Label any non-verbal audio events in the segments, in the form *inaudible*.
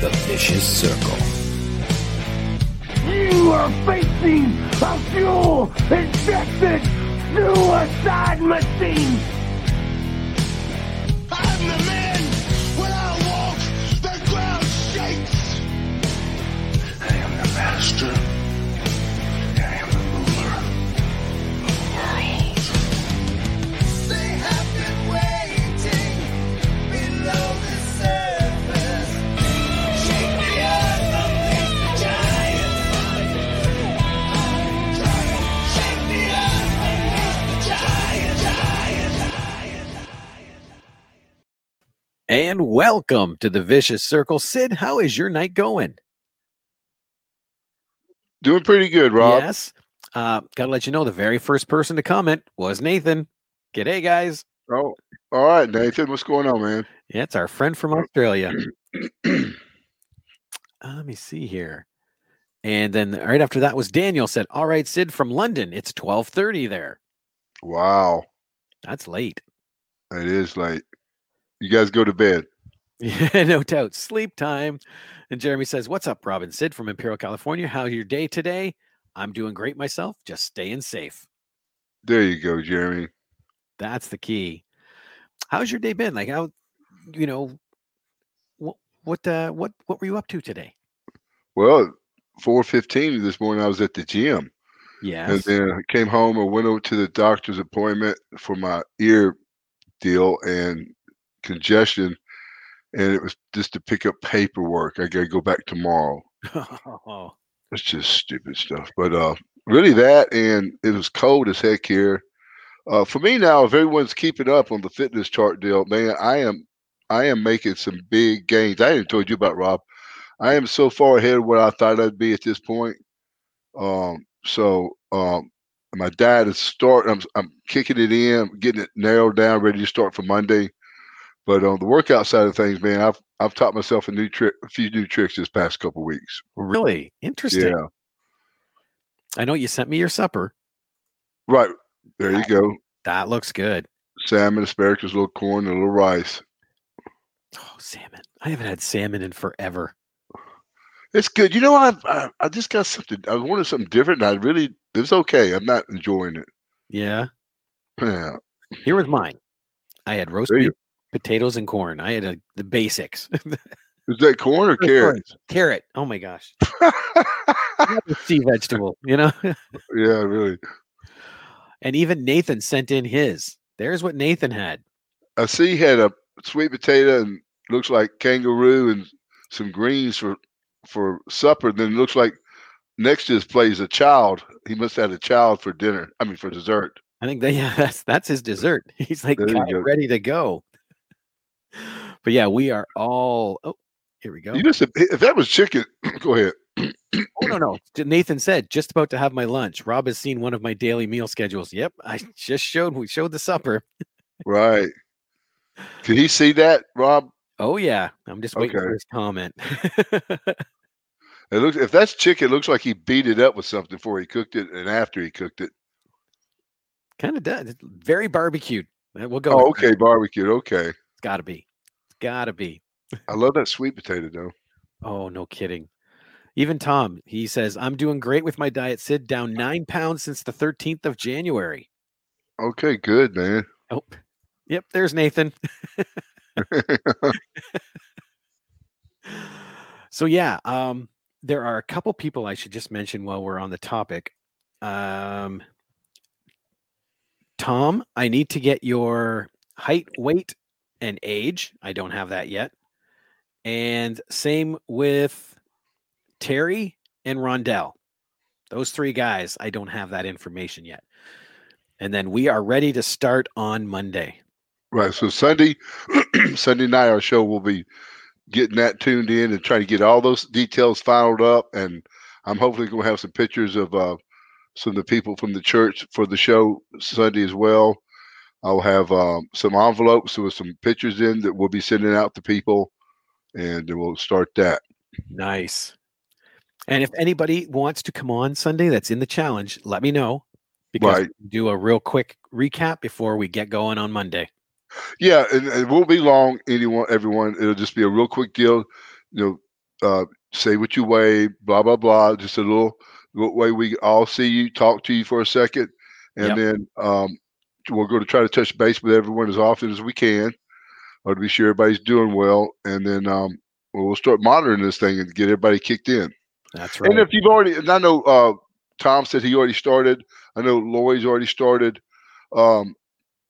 The vicious circle. You are facing a fuel injected suicide machine. I'm the man. When I walk, the ground shakes. I am the master. And welcome to the Vicious Circle. Sid, how is your night going? Doing pretty good, Rob. Yes. Uh, gotta let you know the very first person to comment was Nathan. G'day, guys. Oh, all right, Nathan. What's going on, man? Yeah, it's our friend from Australia. *clears throat* Uh, let me see here. And then right after that was Daniel said, All right, Sid from London. It's 1230 there. Wow, That's late. it is late. You guys go to bed. Yeah, *laughs* no doubt. Sleep time. And Jeremy says, What's up, Robin? Sid from Imperial, California. How's your day today? I'm doing great myself. Just staying safe. There you go, Jeremy. That's the key. How's your day been? Like how you know what what uh what what were you up to today? Well, four fifteen this morning, I was at the gym, Yeah. and then I came home and went over to the doctor's appointment for my ear deal and congestion, and it was just to pick up paperwork. I got to go back tomorrow. oh, *laughs* It's just stupid stuff. But uh really that and it was cold as heck here. Uh for me now, if everyone's keeping up on the fitness chart deal, man, I am I am making some big gains. I didn't told you about Rob. I am so far ahead of where I thought I'd be at this point. Um so um my dad is starting I'm I'm kicking it in, getting it narrowed down, ready to start for Monday. But on the workout side of things, man, I've I've taught myself a new trick, a few new tricks this past couple weeks. really? Interesting. Yeah. I know you sent me your supper. Right. There you go. That looks good. Salmon, asparagus, a little corn, a little rice. Oh, salmon. I haven't had salmon in forever. It's good. You know, I I, I just got something. I wanted something different. And I really, it's okay. I'm not enjoying it. Yeah. Yeah. Here was mine. I had roast beef, potatoes, and corn. I had a, the basics. *laughs* Is that corn or carrots? Carrot. Oh my gosh. *laughs* Sea vegetable, you know? *laughs* yeah, really. and even Nathan sent in his. There's what Nathan had. I see he had a sweet potato and looks like kangaroo and some greens for for supper. Then it looks like next to his plate is a child. He must have had a child for dinner. I mean, for dessert. I think that yeah, that's that's his dessert. He's like ready to go. But yeah, we are all. Oh, here we go. You just if that was chicken, *clears throat* go ahead. Oh no, no. Nathan said just about to have my lunch. Rob has seen one of my daily meal schedules. Yep, I *laughs* just showed. We showed the supper. Right. Did he see that, Rob? Oh yeah, I'm just waiting for his comment. *laughs* It looks if that's chicken, it looks like he beat it up with something before he cooked it and after he cooked it. kind of does. Very barbecued. We'll go. Oh, with that. okay, barbecue. Okay. It's got to be. It's got to be. I love that sweet potato though. Oh, no kidding. Even Tom, he says, I'm doing great with my diet. Sid down nine pounds since the 13th of January. Okay, good man. Oh, yep. There's Nathan. *laughs* So yeah, um, there are a couple people I should just mention while we're on the topic. Um, Tom, I need to get your height, weight, and age. I don't have that yet. And same with Terry and Rondell. Those three guys, I don't have that information yet. And then we are ready to start on Monday. Right. So Sunday, *clears throat* Sunday night, our show will be getting that tuned in and trying to get all those details filed up. And I'm hopefully going to have some pictures of uh, some of the people from the church for the show Sunday as well. I'll have um, some envelopes with some pictures in that we'll be sending out to people, and we'll start that. Nice. And if anybody wants to come on Sunday that's in the challenge, let me know because Right. do a real quick recap before we get going on Monday. Yeah, and and it won't be long. Anyone, everyone, it'll just be a real quick deal. You know, uh, say what you weigh, blah blah blah. Just a little, little way we all see you, talk to you for a second, and Yep. then um, we're going to try to touch base with everyone as often as we can, or to be sure everybody's doing well, and then um, we'll start monitoring this thing and get everybody kicked in. That's right. And if you've already, and I know uh, Tom said he already started. I know Lori's already started. Um,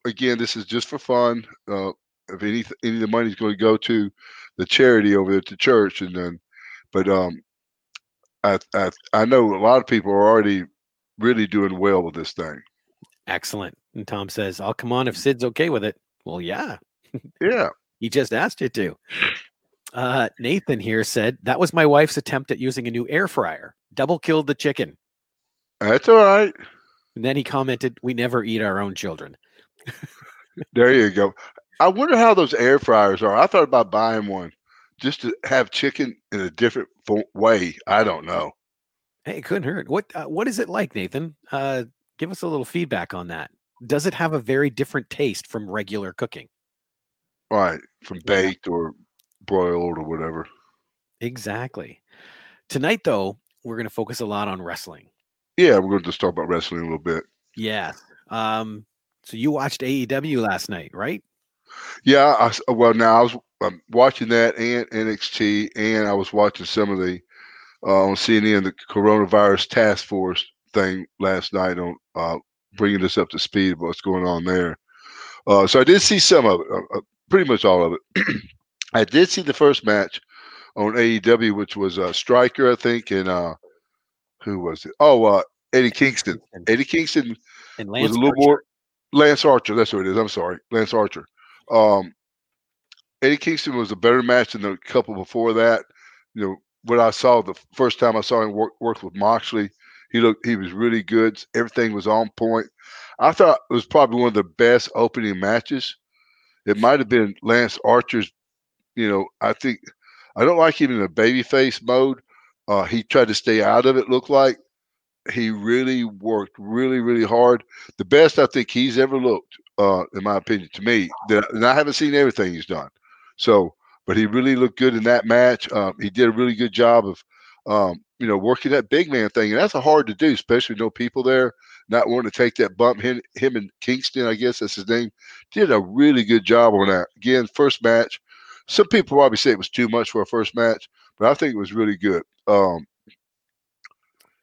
again, this is just for fun. Uh, if any any of the money is going to go to the charity over at the church, and then, but um, I I I know a lot of people are already really doing well with this thing. Excellent. And Tom says, I'll come on if Sid's okay with it. Well, yeah, *laughs* Yeah, he just asked you to. Uh, Nathan here said, That was my wife's attempt at using a new air fryer. Double killed the chicken. that's all right. And then he commented, We never eat our own children. *laughs* There you go. I wonder how those air fryers are. I thought about buying one just to have chicken in a different fo- way. I don't know. Hey, it couldn't hurt. What uh, what is it like, Nathan? Uh, give us a little feedback on that. Does it have a very different taste from regular cooking? Right, from Yeah. baked or broiled or whatever. Exactly. Tonight, though, we're going to focus a lot on wrestling. Yeah, we're going to just talk about wrestling a little bit. Yeah. Um, so you watched AEW last night, right? Yeah, I, well now I was um, watching that and NXT, and I was watching some of the uh, on CNN the coronavirus task force thing last night on uh, bringing us up to speed of what's going on there. Uh, so I did see some of it, uh, uh, pretty much all of it. *clears throat* I did see the first match on AEW, which was uh, Striker, I think, and uh, who was it? Oh, uh, Eddie Kingston. Eddie Kingston and was Lance a little Archer. more Lance Archer. That's what it is. I'm sorry, Lance Archer. Um, Eddie Kingston was a better match than the couple before that. You know what I saw the first time I saw him work work with Moxley. He looked he was really good. Everything was on point. I thought it was probably one of the best opening matches. It might have been Lance Archer's. You know, I think I don't like him in a babyface mode. Uh, he tried to stay out of it. Looked like he really worked really really hard. The best I think he's ever looked, uh, in my opinion, to me. And I haven't seen everything he's done. So, but he really looked good in that match. Um, he did a really good job of, um, you know, working that big man thing, and that's a hard to do, especially no people there, not wanting to take that bump. Him, him and Kingston, I guess that's his name, did a really good job on that. Again, first match. Some people probably say it was too much for a first match, but I think it was really good. Um,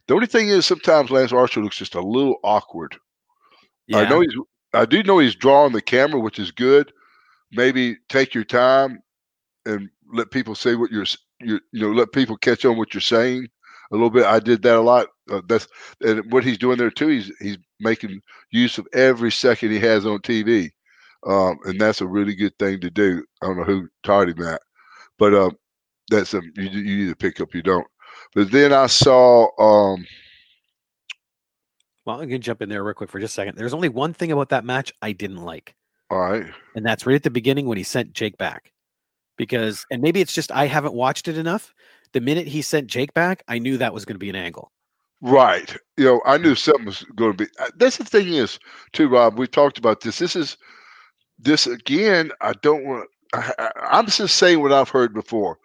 the only thing is, sometimes Lance Archer looks just a little awkward. Yeah. I know he's. I do know he's drawing the camera, which is good. Maybe take your time and let people say what you're. s- You you know, let people catch on what you're saying a little bit. I did that a lot. Uh, that's and what he's doing there too. He's he's making use of every second he has on TV, um, and that's a really good thing to do. I don't know who taught him that, but um, that's a you, you either pick up, you don't. But then I saw um, Well, I'm to jump in there real quick for just a second. There's only one thing about that match I didn't like, all right, and that's right at the beginning when he sent Jake back. Because, and maybe it's just I haven't watched it enough. The minute he sent Jake back, I knew that was going to be an angle. Right. You know, I knew something was going to be. uh, That's the thing is, too, Rob. We talked about this. This is this again. I don't want. I, I'm just saying what I've heard before.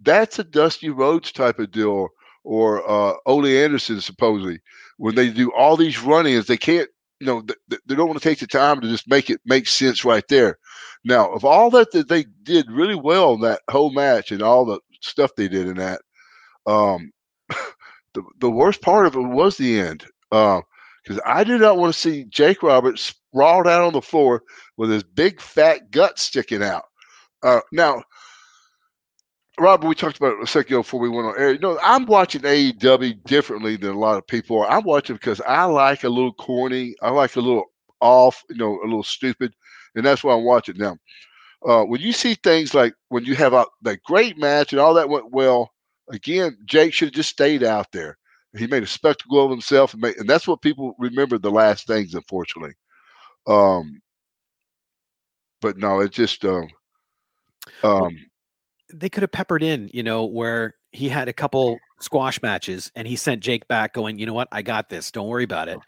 That's a Dusty Rhodes type of deal, or uh, Ole Anderson supposedly. When they do all these run-ins, they can't. You know, th- th- they don't want to take the time to just make it make sense right there. Now, of all that that they did really well in that whole match and all the stuff they did in that, um, *laughs* the, the worst part of it was the end. Uh, because I did not want to see Jake Roberts sprawled out on the floor with his big fat gut sticking out. Uh, now, Robert, we talked about it a second ago before we went on air. You know, I'm watching AEW differently than a lot of people are. I'm watching because I like a little corny. I like a little off, you know, a little stupid, and that's why I'm watching now. Uh, when you see things like when you have a that great match and all that went well, again, Jake should have just stayed out there. He made a spectacle of himself, and, made, and that's what people remember the last things, unfortunately. Um, but no, it just um, um, they could have peppered in, you know, where he had a couple squash matches and he sent Jake back going, you know what, I got this. Don't worry about it.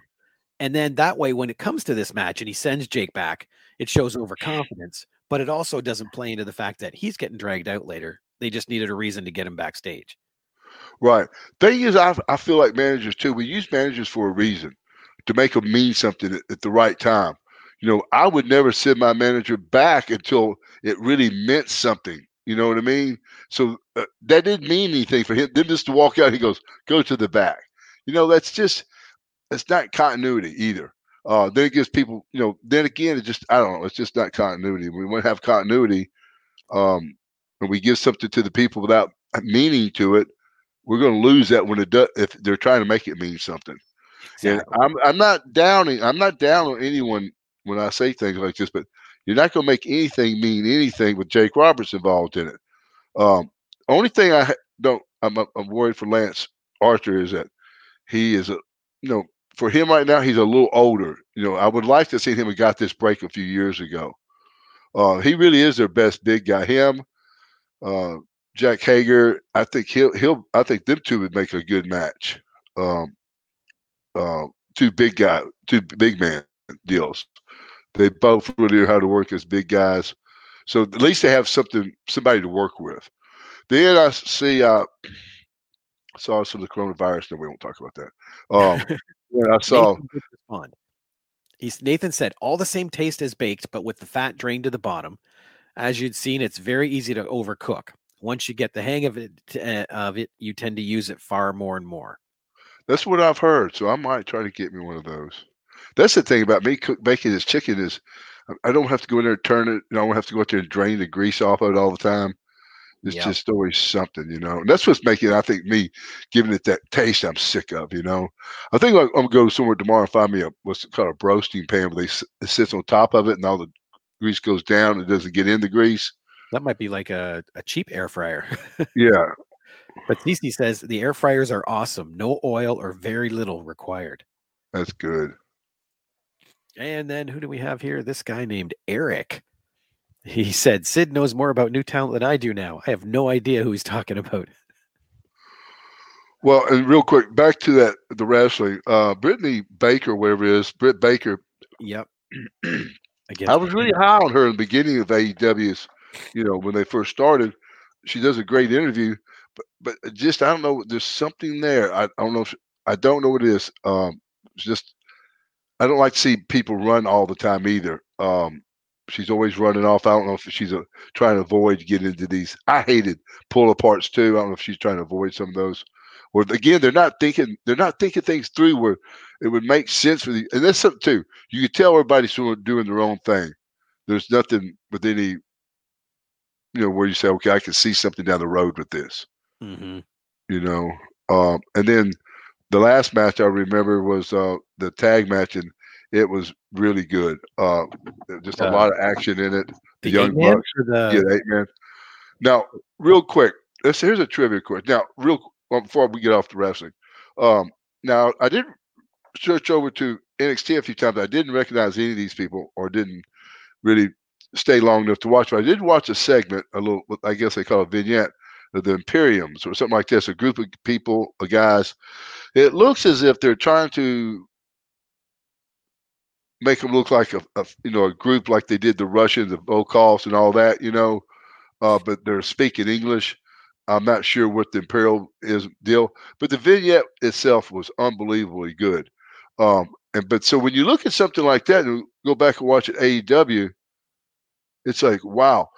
And then that way, when it comes to this match and he sends Jake back, it shows overconfidence, but it also doesn't play into the fact that he's getting dragged out later. They just needed a reason to get him backstage. Right. Thing is, I, I feel like managers too. We use managers for a reason to make them mean something at, at the right time. You know, I would never send my manager back until it really meant something. You know what I mean? So uh, that didn't mean anything for him. Then just to walk out, he goes, "Go to the back." You know, that's just it's not continuity either. Uh, then it gives people, you know. Then again, it just I don't know. It's just not continuity. We want to have continuity, um, and we give something to the people without meaning to it. We're going to lose that when it does if they're trying to make it mean something. And I'm I'm not downing. I'm not down on anyone when I say things like this, but you're not going to make anything mean anything with Jake Roberts involved in it. Um, only thing I don't I'm I'm worried for Lance Archer is that he is a you know for him right now he's a little older. You know I would like to see him have got this break a few years ago. Uh, he really is their best big guy. Him, uh, Jack Hager. I think he'll he'll. I think them two would make a good match. Um, uh, two big guy, two big man deals. They both really know how to work as big guys. So at least they have something, somebody to work with. Then I see, uh, saw some of the coronavirus. No, we won't talk about that. Um, *laughs* when I saw, Nathan. He's, Nathan said, all the same taste as baked, but with the fat drained to the bottom. As you'd seen, it's very easy to overcook. Once you get the hang of it, uh, of it, you tend to use it far more and more. that's what I've heard. So I might try to get me one of those. That's the thing about me cook, making this chicken is I- don't have to go in there and turn it. I don't have to go out there and drain the grease off of it all the time. It's Yep. just always something, you know. And that's what's making, I think, me giving it that taste I'm sick of, you know. I think I'm gonna go somewhere tomorrow and find me a what's called a roasting pan where they it sits on top of it and all the grease goes down. and doesn't get in the grease. That might be like a, a cheap air fryer. *laughs* Yeah, but Cece says the air fryers are awesome. No oil or very little required. that's good. And then who do we have here? This guy named Eric. He said, Sid knows more about new talent than I do now. I have no idea who he's talking about. Well, and real quick, back to that the wrestling. Uh Brittany Baker, whatever it is, Britt Baker. Yep. *clears throat* Again, I was really high on her in the beginning of AEW's, you know, when they first started. She does a great interview, but but just I don't know. There's something there. I, I don't know. If, I don't know what it is. Um, it's just I don't like to see people run all the time either. Um, she's always running off. I don't know if she's a, trying to avoid getting into these. I hated pull aparts too. I don't know if she's trying to avoid some of those. Or again, they're not thinking. They're not thinking things through where it would make sense for the. And that's something too. You can tell everybody's doing doing their own thing. There's nothing with any, you know, where you say, okay, I can see something down the road with this hmm you know. Um, and then the last match I remember was uh, the tag match, and it was really good. Uh, just a Uh, lot of action in it. The, Young Bucks. the yeah, eight man. Now, real quick, this here's a trivia question. Now, real well, before we get off the wrestling, um, now I did search over to NXT a few times. I didn't recognize any of these people, or didn't really stay long enough to watch. But I did watch a segment, a little, I guess they call it vignette of the Imperiums or something like this. A group of people, of guys. It looks as if they're trying to make them look like a, a you know a group like they did the Russians, the Volkovs, and all that. You know, uh, but they're speaking English. I'm not sure what the Imperial is deal, but the vignette itself was unbelievably good. Um, and but so when you look at something like that and go back and watch it AEW, it's like wow.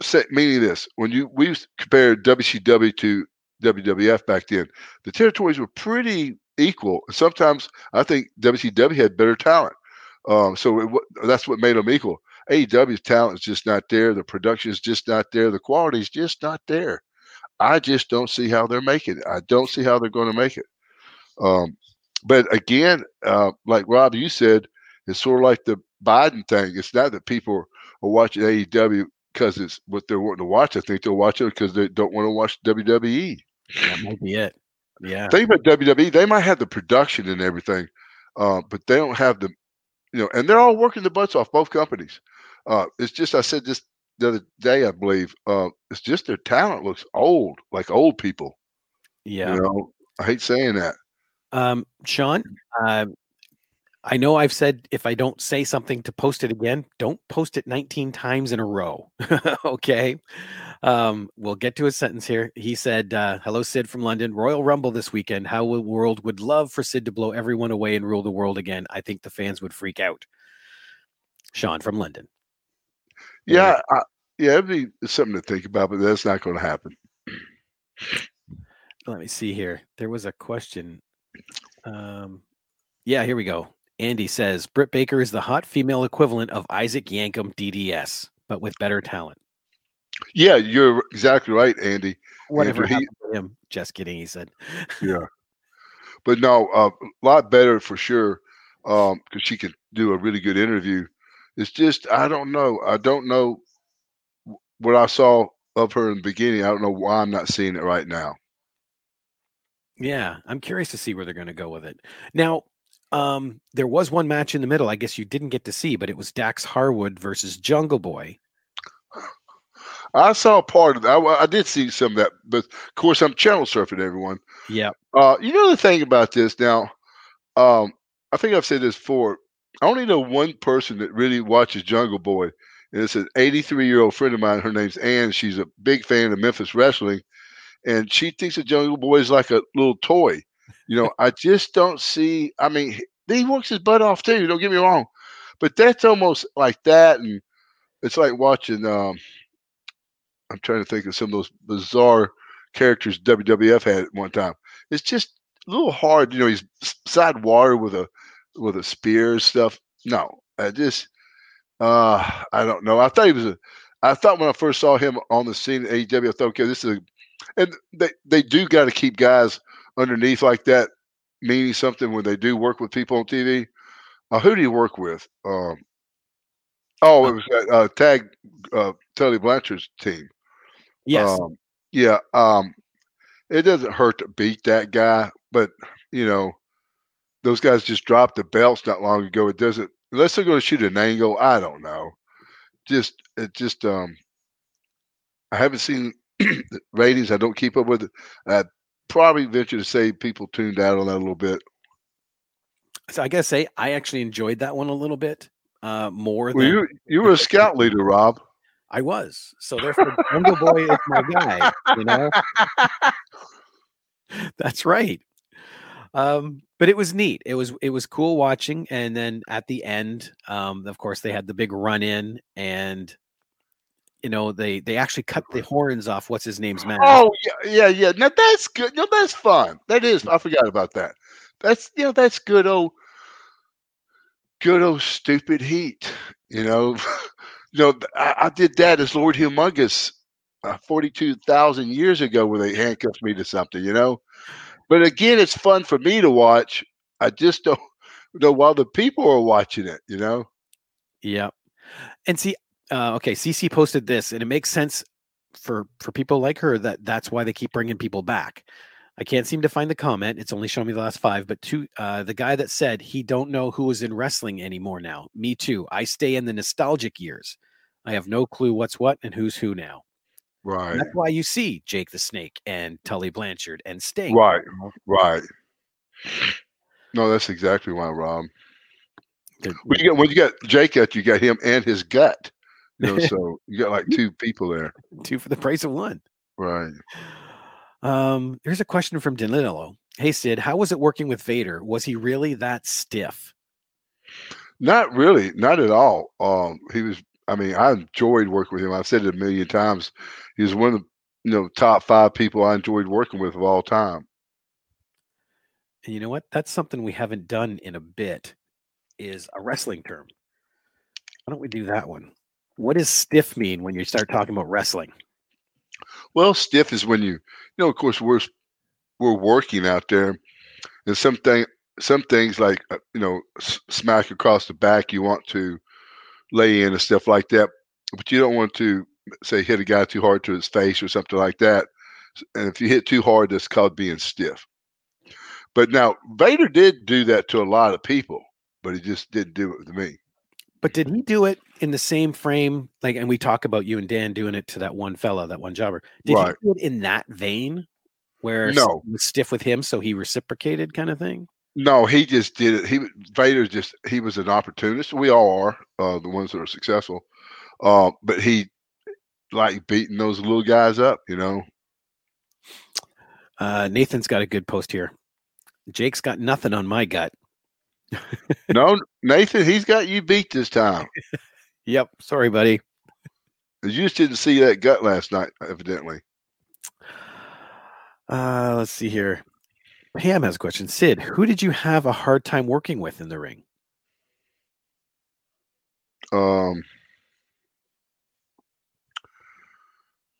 Say, meaning this when you we compared WCW to WWF back then, the territories were pretty equal. Sometimes I think WCW had better talent, um, so it, that's what made them equal. AEW's talent is just not there. The production is just not there. The quality is just not there. I just don't see how they're making it. I don't see how they're going to make it. Um, but again, uh, like Rob, you said, it's sort of like the Biden thing. It's not that people are watching AEW because it's what they're wanting to watch. I think they'll watch it because they don't want to watch WWE. That might be it. Yeah. Think about WWE; they might have the production and everything, uh, but they don't have the, you know, and they're all working the butts off both companies. Uh, it's just I said this the other day, I believe. Uh, it's just their talent looks old, like old people. Yeah. You know, I hate saying that. Um, Sean, uh, I know I've said if I don't say something to post it again, don't post it 19 times in a row. *laughs* okay. Um, we'll get to a sentence here. He said, uh, Hello, Sid from London. Royal Rumble this weekend. How the world would love for Sid to blow everyone away and rule the world again. I think the fans would freak out. Sean from London. Yeah, I, yeah, it'd be something to think about, but that's not going to happen. Let me see here. There was a question. Um, yeah, here we go. Andy says Britt Baker is the hot female equivalent of Isaac Yankem DDS, but with better talent. Yeah, you're exactly right, Andy. Whatever he- happened to him. Just kidding, he said. *laughs* Yeah, but no, uh, a lot better for sure because she can do a really good interview. It's just I don't know. I don't know what I saw of her in the beginning. I don't know why I'm not seeing it right now. Yeah, I'm curious to see where they're going to go with it. Now, um, there was one match in the middle. I guess you didn't get to see, but it was Dax Harwood versus Jungle Boy. I saw part of that. I, I did see some of that, but of course I'm channel surfing everyone. Yeah, Uh, you know the thing about this now. Um, I think I've said this before. I only know one person that really watches Jungle Boy, and it's an 83 year old friend of mine. Her name's Ann. She's a big fan of Memphis wrestling, and she thinks that Jungle Boy is like a little toy. You know, I just don't see. I mean, he- he works his butt off too. Don't get me wrong, but that's almost like that, and it's like watching. Um, I'm trying to think of some of those bizarre characters WWF had at one time. It's just a little hard, you know. He's side water with a with a spear stuff. No, I just uh I don't know. I thought he was a. I thought when I first saw him on the scene at AEW, I thought, okay, this is a, and they they do got to keep guys underneath like that, meaning something when they do work with people on TV. Uh, who do you work with? Um, oh, it was uh, tag uh, Tully Blanchard's team. Yes, Um, yeah. Um, it doesn't hurt to beat that guy, but you know, those guys just dropped the belts not long ago. It doesn't unless they're going to shoot an angle. I don't know. Just it just um, I haven't seen *clears throat* the ratings. I don't keep up with it. I probably venture to say people tuned out on that a little bit. so I gotta say I actually enjoyed that one a little bit uh, more Well, than you you were a *laughs* scout leader, Rob. I was. So therefore, *laughs* Jungle Boy is my guy. You know, *laughs* that's right. Um, but it was neat. It was it was cool watching. And then at the end, um, of course, they had the big run in, and you know they they actually cut the horns off. What's his name's man? Oh yeah, yeah, yeah. Now that's good. No, that's fun. That is. I forgot about that. That's you know that's good old, good old stupid heat. You know, *laughs* you know I, I did that as Lord Humongous, uh, forty-two thousand years ago, where they handcuffed me to something. You know, but again, it's fun for me to watch. I just don't *laughs* know while the people are watching it. You know. Yeah. And see, uh, okay, CC posted this, and it makes sense for for people like her that that's why they keep bringing people back. I can't seem to find the comment. It's only showing me the last five, but two, uh, the guy that said he don't know who is in wrestling anymore now. Me too. I stay in the nostalgic years. I have no clue what's what and who's who now. And Right. that's why you see Jake the Snake and Tully Blanchard and Sting. Right. Right. No, that's exactly why, Rob. When you got when you got Jake at you got him and his gut. You know, *laughs* so you got like two people there. two for the price of one. Right. Um, here's a question from Danilo. Hey Sid, how was it working with Vader? Was he really that stiff? Not really, not at all. Um he was I mean, I enjoyed working with him. I've said it a million times. He was one of the you know top five people I enjoyed working with of all time. And you know what? That's something we haven't done in a bit is a wrestling term. Why don't we do that one? What does stiff mean when you start talking about wrestling? Well, stiff is when you you know, of course we're we're working out there and some thing some things like uh, you know smack across the back you want to lay in and stuff like that but you don't want to say hit a guy too hard to his face or something like that. And if you hit too hard, that's called being stiff. But now Vader did do that to a lot of people, but he just didn't do it with me. But did he do it in the same frame? Like, and we talk about you and Dan doing it to that one fella, that one jobber. Did Right. he do it in that vein where No. was stiff with him, so he reciprocated kind of thing? No, he just did it. He Vader just he was an opportunist. We all are, uh, the ones that are successful. Uh, but he like beating those little guys up, you know. Uh, Nathan's got a good post here. Jake's got nothing on my gut. *laughs* No, Nathan, he's got you beat this time. *laughs* Yep. Sorry, buddy. You just didn't see that gut last night, evidently. Uh, let's see here. Pam has a question. Sid, who did you have a hard time working with in the ring? Um,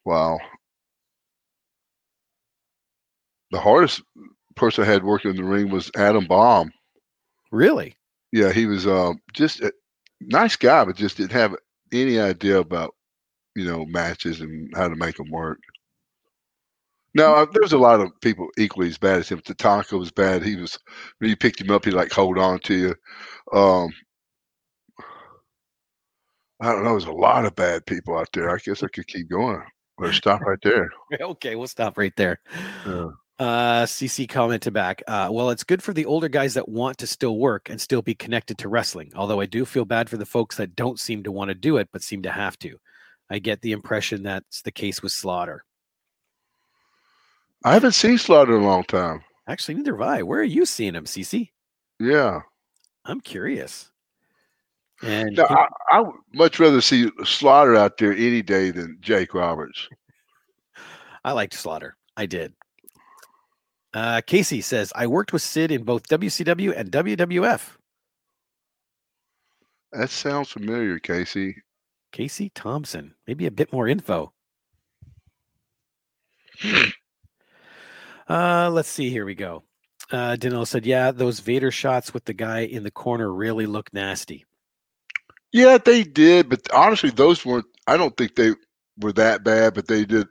wow. The hardest person I had working in the ring was Adam Baum. Really? Yeah, he was um, just a nice guy, but just didn't have any idea about you know matches and how to make them work. No, uh, there's a lot of people equally as bad as him. Tatanka was bad. He was when you picked him up, he like hold on to you. Um, I don't know. There's a lot of bad people out there. I guess I could keep going. Better stop right there. *laughs* okay, we'll stop right there. Yeah. Uh, CC commented back. Uh, well, it's good for the older guys that want to still work and still be connected to wrestling. Although I do feel bad for the folks that don't seem to want to do it but seem to have to. I get the impression that's the case with Slaughter. I haven't seen Slaughter in a long time. Actually, neither have I. Where are you seeing him, CC? Yeah. I'm curious. And No, I, I would much rather see Slaughter out there any day than Jake Roberts. *laughs* I liked Slaughter. I did. Uh, Casey says, I worked with Sid in both WCW and WWF. That sounds familiar, Casey. Casey Thompson. Maybe a bit more info. uh, let's see. Here we go. Uh, Danilo said, Yeah, those Vader shots with the guy in the corner really look nasty. Yeah, they did, but honestly, those weren't. I don't think they were that bad, but they did.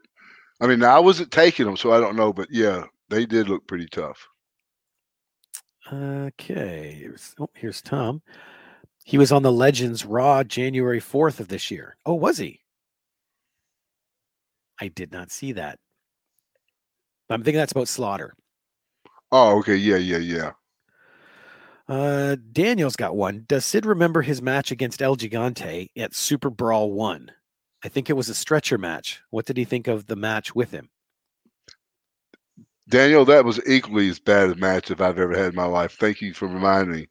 I mean, I wasn't taking them, so I don't know, but yeah, they did look pretty tough. Okay. Here's, oh, here's Tom. He was on the Legends Raw January 4th of this year. Oh, was he? I did not see that. I'm thinking that's about Slaughter. Oh, okay, yeah, yeah, yeah. Uh, Daniel's got one. Does Sid remember his match against El Gigante at Super Brawl 1? I think it was a stretcher match. What did he think of the match with him? Daniel, that was equally as bad a match as I've ever had in my life. Thank you for reminding me.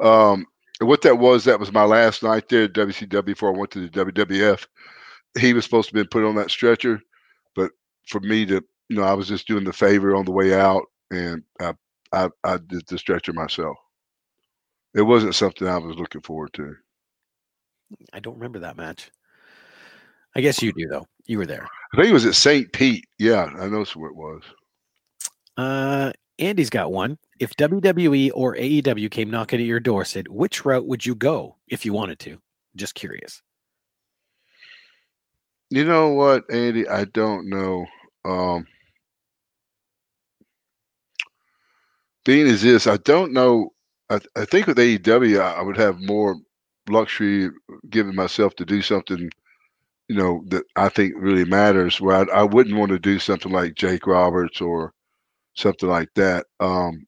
Um, what that was, that was my last night there at WCW before I went to the WWF. He was supposed to be put on that stretcher, but for me to, you know, I was just doing the favor on the way out, and I, I, I did the stretcher myself. It wasn't something I was looking forward to. I don't remember that match. I guess you do, though. You were there. I think it was at St. Pete. Yeah, I know where it was. Uh, Andy's got one. If WWE or AEW came knocking at your door, said, which route would you go if you wanted to? Just curious. You know what, Andy? I don't know. Um, being as this, I don't know. I, I think with AEW, I, I would have more luxury giving myself to do something, you know, that I think really matters. Where I, I wouldn't want to do something like Jake Roberts or something like that. Um,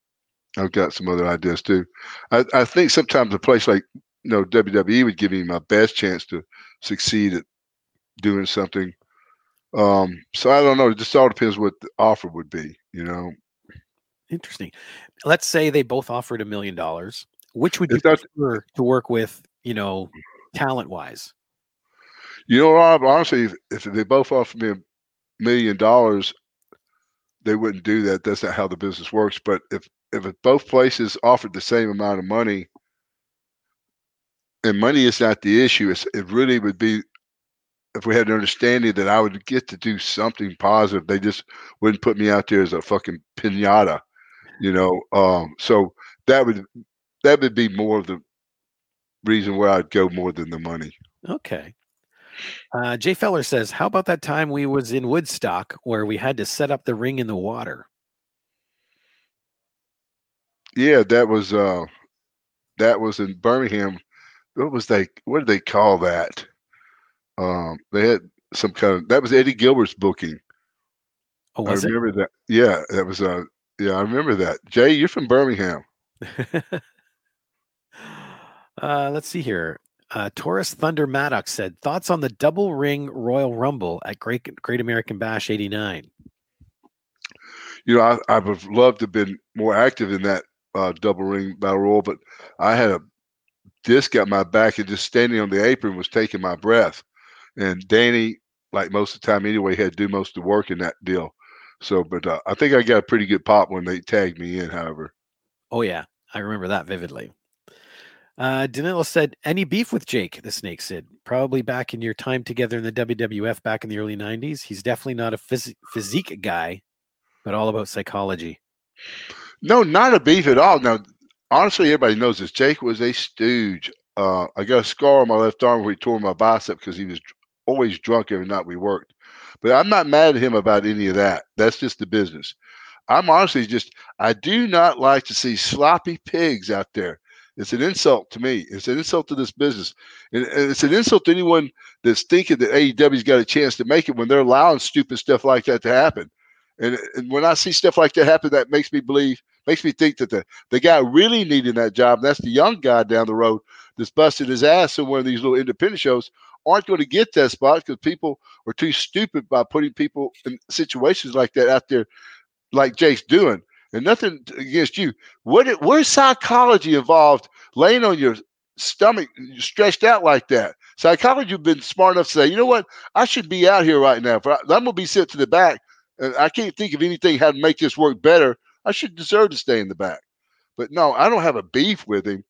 I've got some other ideas too. I, I think sometimes a place like you know WWE would give me my best chance to succeed at doing something. Um, so I don't know. It just all depends what the offer would be. You know, Interesting. Let's say they both offered a million dollars. Which would you that's- prefer to work with, you know, talent wise? you know, Rob. Honestly, if, if they both offered me a million dollars, they wouldn't do that. That's not how the business works. But if if both places offered the same amount of money, and money is not the issue, it's, it really would be if we had an understanding that I would get to do something positive. They just wouldn't put me out there as a fucking pinata, you know. Um, so that would that would be more of the reason where I'd go more than the money. Okay. Uh, Jay Feller says, "How about that time we was in Woodstock where we had to set up the ring in the water?" Yeah, that was uh that was in Birmingham. What was they what did they call that? Um they had some kind of that was Eddie Gilbert's booking. Oh, I was it? remember that. Yeah, that was uh yeah, I remember that. Jay, you're from Birmingham. *laughs* uh, let's see here. Uh, Taurus Thunder Maddox said, "Thoughts on the double ring Royal Rumble at Great Great American Bash '89." You know, I, I would have loved to have been more active in that uh, double ring battle royal, but I had a disc at my back and just standing on the apron was taking my breath. And Danny, like most of the time anyway, had to do most of the work in that deal. So, but uh, I think I got a pretty good pop when they tagged me in. However, Oh yeah, I remember that vividly. Uh, Danilo said, "Any beef with Jake the Snake Sid? Probably back in your time together in the WWF back in the early '90s. He's definitely not a phys- physique guy, but all about psychology." no, not a beef at all. Now, honestly, everybody knows this. Jake was a stooge. Uh, I got a scar on my left arm where he tore my bicep because he was always drunk every night we worked. But I'm not mad at him about any of that. That's just the business. I'm honestly just, I do not like to see sloppy pigs out there. It's an insult to me. It's an insult to this business. And, and it's an insult to anyone that's thinking that AEW's got a chance to make it when they're allowing stupid stuff like that to happen. And, and when I see stuff like that happen, that makes me believe, makes me think that the, the guy really needing that job, that's the young guy down the road that's busted his ass in one of these little independent shows, aren't going to get that spot because people are too stupid by putting people in situations like that out there, like Jake's doing. And nothing against you. What where's psychology involved? Laying on your stomach, stretched out like that. Psychology you've been smart enough to say, you know what? I should be out here right now. I, I'm gonna be sent to the back, and I can't think of anything how to make this work better. I should deserve to stay in the back. But no, I don't have a beef with him.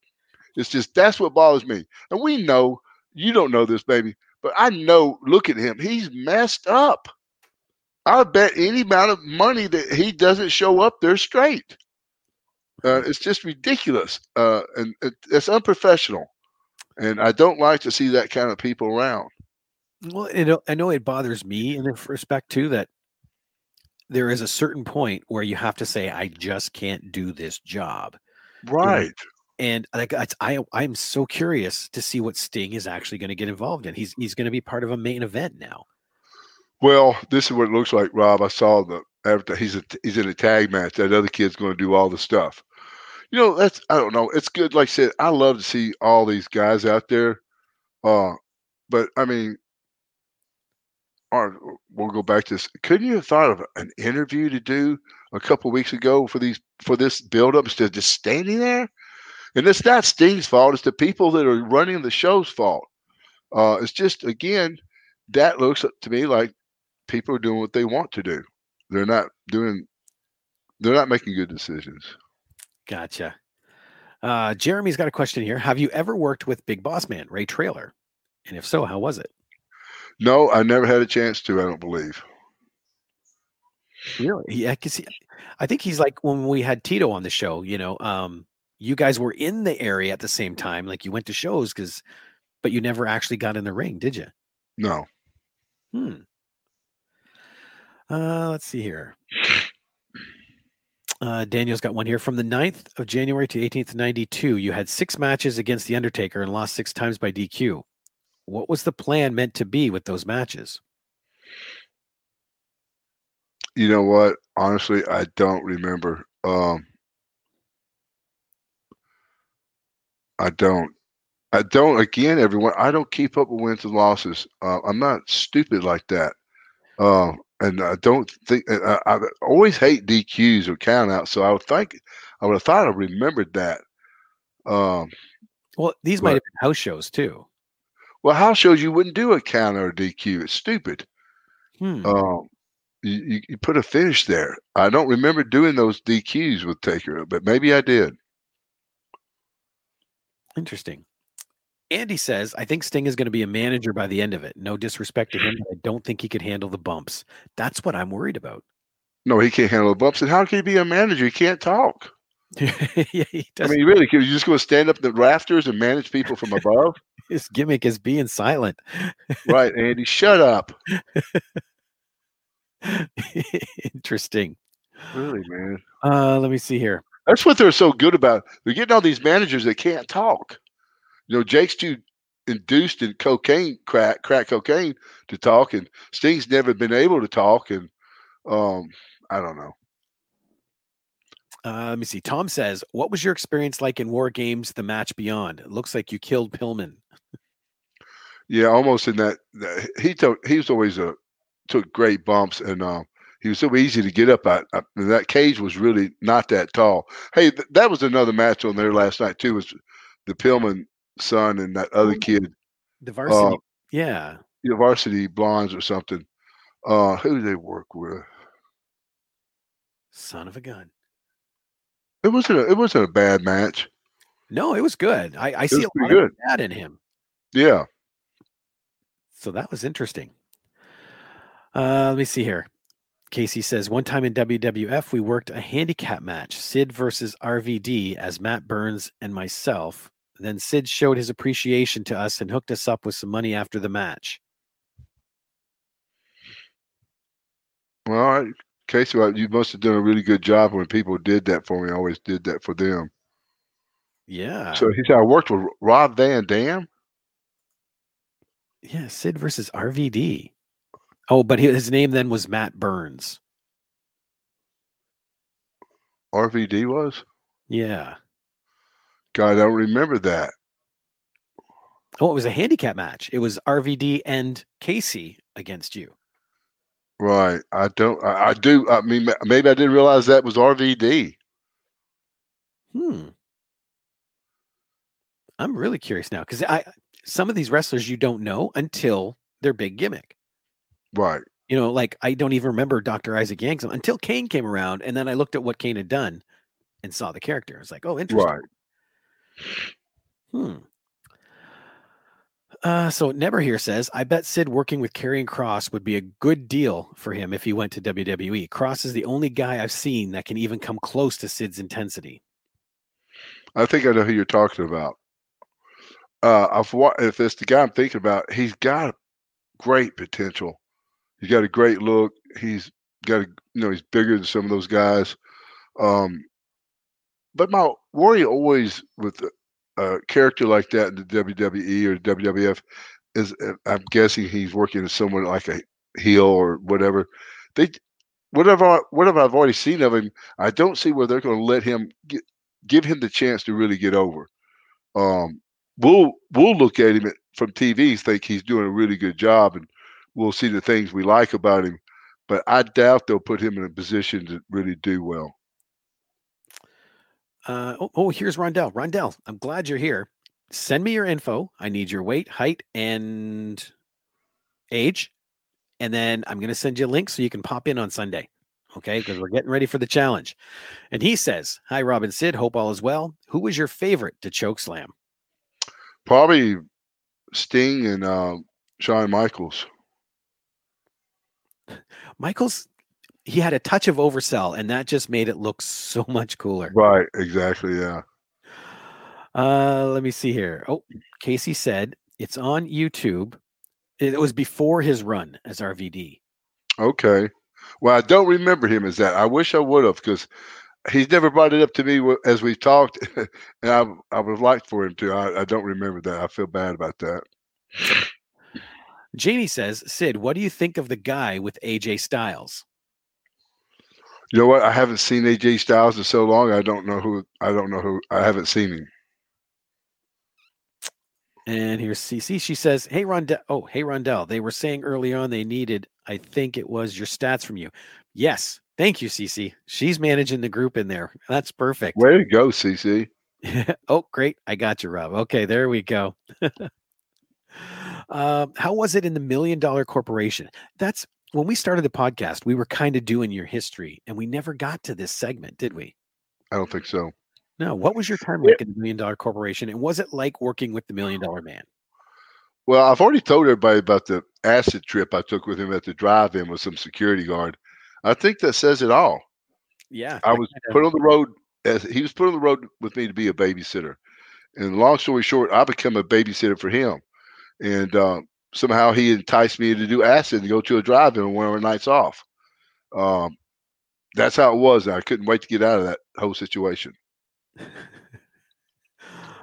It's just that's what bothers me. And we know you don't know this, baby, but I know. Look at him; he's messed up. I bet any amount of money that he doesn't show up there straight. Uh, it's just ridiculous, uh, and it, it's unprofessional. And I don't like to see that kind of people around. Well, it, uh, I know it bothers me in respect too that there is a certain point where you have to say, "I just can't do this job." Right. And like I, I'm so curious to see what Sting is actually going to get involved in. He's he's going to be part of a main event now. Well, this is what it looks like, Rob. I saw the after he's a, he's in a tag match. That other kid's going to do all the stuff. You know, that's I don't know. It's good. Like I said, I love to see all these guys out there. Uh, but I mean, or we'll go back to this. Couldn't you have thought of an interview to do a couple weeks ago for these for this build up instead of just standing there? And it's not Sting's fault. It's the people that are running the show's fault. Uh, it's just again, that looks to me like people are doing what they want to do. They're not doing. They're not making good decisions. Gotcha. Uh, Jeremy's got a question here. Have you ever worked with Big Boss Man Ray Traylor? And if so, how was it? No, I never had a chance to. I don't believe. Really? Yeah, because I think he's like when we had Tito on the show. You know, um, you guys were in the area at the same time, like you went to shows, because, but you never actually got in the ring, did you? No. Hmm. Uh, let's see here. Uh, Daniel's got one here. From the 9th of January to 18th, 92, you had six matches against The Undertaker and lost six times by DQ. What was the plan meant to be with those matches? You know what? Honestly, I don't remember. Um, I don't. I don't. Again, everyone, I don't keep up with wins and losses. Uh, I'm not stupid like that. Uh, and I don't think I, I always hate DQs or countouts. So I would think I would have thought I remembered that. Um, Well, these Right. might have been house shows too. well, house shows you wouldn't do a count or a DQ. It's stupid. Hmm. Um, you, you put a finish there. I don't remember doing those DQs with Taker, but maybe I did. Interesting. Andy says, I think Sting is going to be a manager by the end of it. No disrespect to him, *laughs* but I don't think he could handle the bumps. That's what I'm worried about. No, he can't handle the bumps. And how can he be a manager? He can't talk. *laughs* yeah, he does. I mean, really, you're just going to stand up the rafters and manage people from above? *laughs* His gimmick is being silent. right, Andy, shut up. Interesting. Really, man. Uh, let me see here. That's what they're so good about. They're getting all these managers that can't talk. You know, Jake's too induced in cocaine, crack, crack cocaine to talk, and Sting's never been able to talk. And um, I don't know. Uh, let me see. Tom says, "What was your experience like in War Games: The Match Beyond? It looks like you killed Pillman." Yeah, almost in that. that he took. He was always a took great bumps, and um, he was so easy to get up at. Uh, and that cage was really not that tall. Hey, th- that was another match on there last night too. Was the Pillman son and that other Oh, kid, The varsity. Uh, yeah. the Varsity Blonds or something. Uh, who do they work with? Son of a gun. It wasn't. A, it wasn't a bad match. No, it was good. I, I see a lot of good. that in him. Yeah. So that was interesting. Uh, let me see here. Casey says one time in WWF we worked a handicap match, Sid versus RVD as Matt Burns and myself. Then Sid showed his appreciation to us and hooked us up with some money after the match. Well. Casey, well, you must have done a really good job when people did that for me. I always did that for them. Yeah. So he said I worked with Rob Van Dam. yeah, Sid versus RVD. Oh, but his name then was Matt Burns. RVD was. Yeah. God, I don't remember that. Oh, it was a handicap match. It was RVD and Casey against you. Right. I don't. I, I do. I mean, maybe I didn't realize that was RVD. Hmm. I'm really curious now because I some of these wrestlers you don't know until their big gimmick. Right. You know, like I don't even remember Dr. Isaac Yankem until Kane came around, and then I looked at what Kane had done and saw the character. I was like, oh, interesting. Right. Hmm. Uh, so Never here says, I bet Sid working with Karrion Cross would be a good deal for him if he went to WWE. Cross is the only guy I've seen that can even come close to Sid's intensity. I think I know who you're talking about. Uh, if it's the guy I'm thinking about, he's got great potential. He's got a great look. He's got a you know he's bigger than some of those guys. Um, but my worry always with a, character like that in the WWE or WWF is uh, I'm guessing he's working as someone like a heel or whatever. They whatever whatever I've already seen of him, I don't see where they're going to let him get, give him the chance to really get over. Um, we'll we'll look at him from TV, think he's doing a really good job, and we'll see the things we like about him. But I doubt they'll put him in a position to really do well. Uh, oh, oh, here's Rondell. Rondell, I'm glad you're here. Send me your info. I need your weight, height, and age. And then I'm going to send you a link so you can pop in on Sunday. Okay. Because we're getting ready for the challenge. And he says, Hi, Robin Sid. Hope all is well. Who was your favorite to choke slam? Probably Sting and uh, Shawn Michaels. Michael's, he had a touch of oversell, and that just made it look so *laughs* much cooler. Right, exactly. Yeah. Uh, let me see here. Oh, Casey said it's on YouTube. It was before his run as RVD. Okay. Well, I don't remember him as that. I wish I would have because he's never brought it up to me as we've talked, *laughs* and I I would have liked for him to. I, I don't remember that. I feel bad about that. Jamie says, Sid, what do you think of the guy with AJ Styles? You know what? I haven't seen AJ Styles in so long. I don't know who. I don't know who. I haven't seen him. And here's CC. She says, Hey, Rondell. Oh, hey, Rondell. They were saying early on they needed, I think it was your stats from you. Yes. Thank you, CC. She's managing the group in there. That's perfect. Way to go, CC. *laughs* oh, great. I got you, Rob. Okay, there we go. *laughs* um, how was it in the million dollar corporation? That's when we started the podcast, we were kind of doing your history and we never got to this segment, did we? I don't think so. No. What was your time like in the million dollar corporation? And was it like working with the million dollar man? Well, I've already told everybody about the acid trip I took with him at the drive-in with some security guard. I think that says it all. Yeah. I was put on the road as he was put on the road with me to be a babysitter. And long story short, I become a babysitter for him. and uh, somehow he enticed me to do acid and go to a drive-in on one of our nights off. Um, that's how it was. I couldn't wait to get out of that whole situation. *laughs* it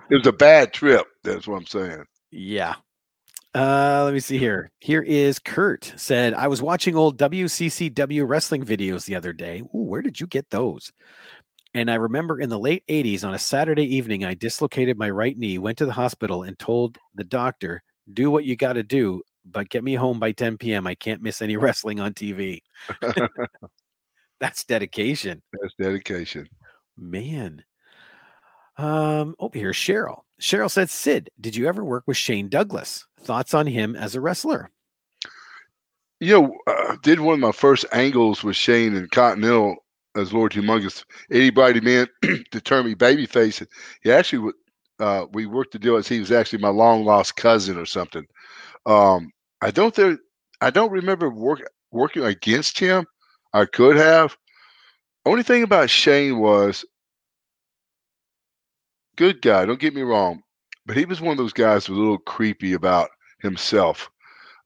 was a bad trip. That's what I'm saying. Yeah. Uh, let me see here. Here is Kurt said, I was watching old WCCW wrestling videos the other day. Ooh, where did you get those? And I remember in the late 80s on a Saturday evening, I dislocated my right knee, went to the hospital, and told the doctor, Do what you got to do, but get me home by 10 p.m. I can't miss any *laughs* wrestling on TV. *laughs* That's dedication. That's dedication. Man. Um, over here, Cheryl. Cheryl said, Sid, did you ever work with Shane Douglas? Thoughts on him as a wrestler? You know, uh, did one of my first angles with Shane in Continental as Lord Humongous. Anybody man *clears throat* to turn me babyface. He actually would. Uh, we worked the deal as he was actually my long lost cousin or something. Um, I don't there. I don't remember work, working against him. I could have. Only thing about Shane was good guy. Don't get me wrong, but he was one of those guys who was a little creepy about himself.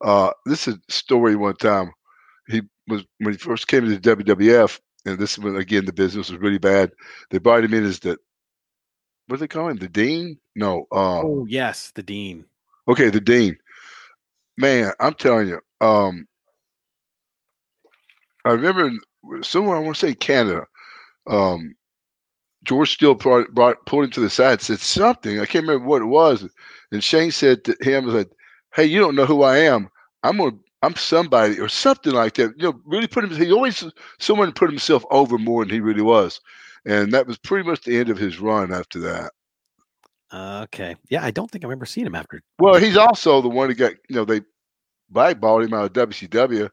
Uh, this is a story one time. He was when he first came to the WWF, and this was again the business was really bad. They brought him in as the what do they call him? The dean? No. Um, Oh, yes, the dean. Okay, the dean. Man, I'm telling you, um, I remember somewhere I want to say Canada. Um, George Steele brought, brought pulled him to the side, said something. I can't remember what it was, and Shane said to him, "said Hey, you don't know who I am. I'm gonna, I'm somebody or something like that. You know, really put him. He always someone put himself over more than he really was, and that was pretty much the end of his run after that. Okay. Yeah, I don't think I've ever seen him after. Well, he's also the one who got, you know, they blackballed him out of WCW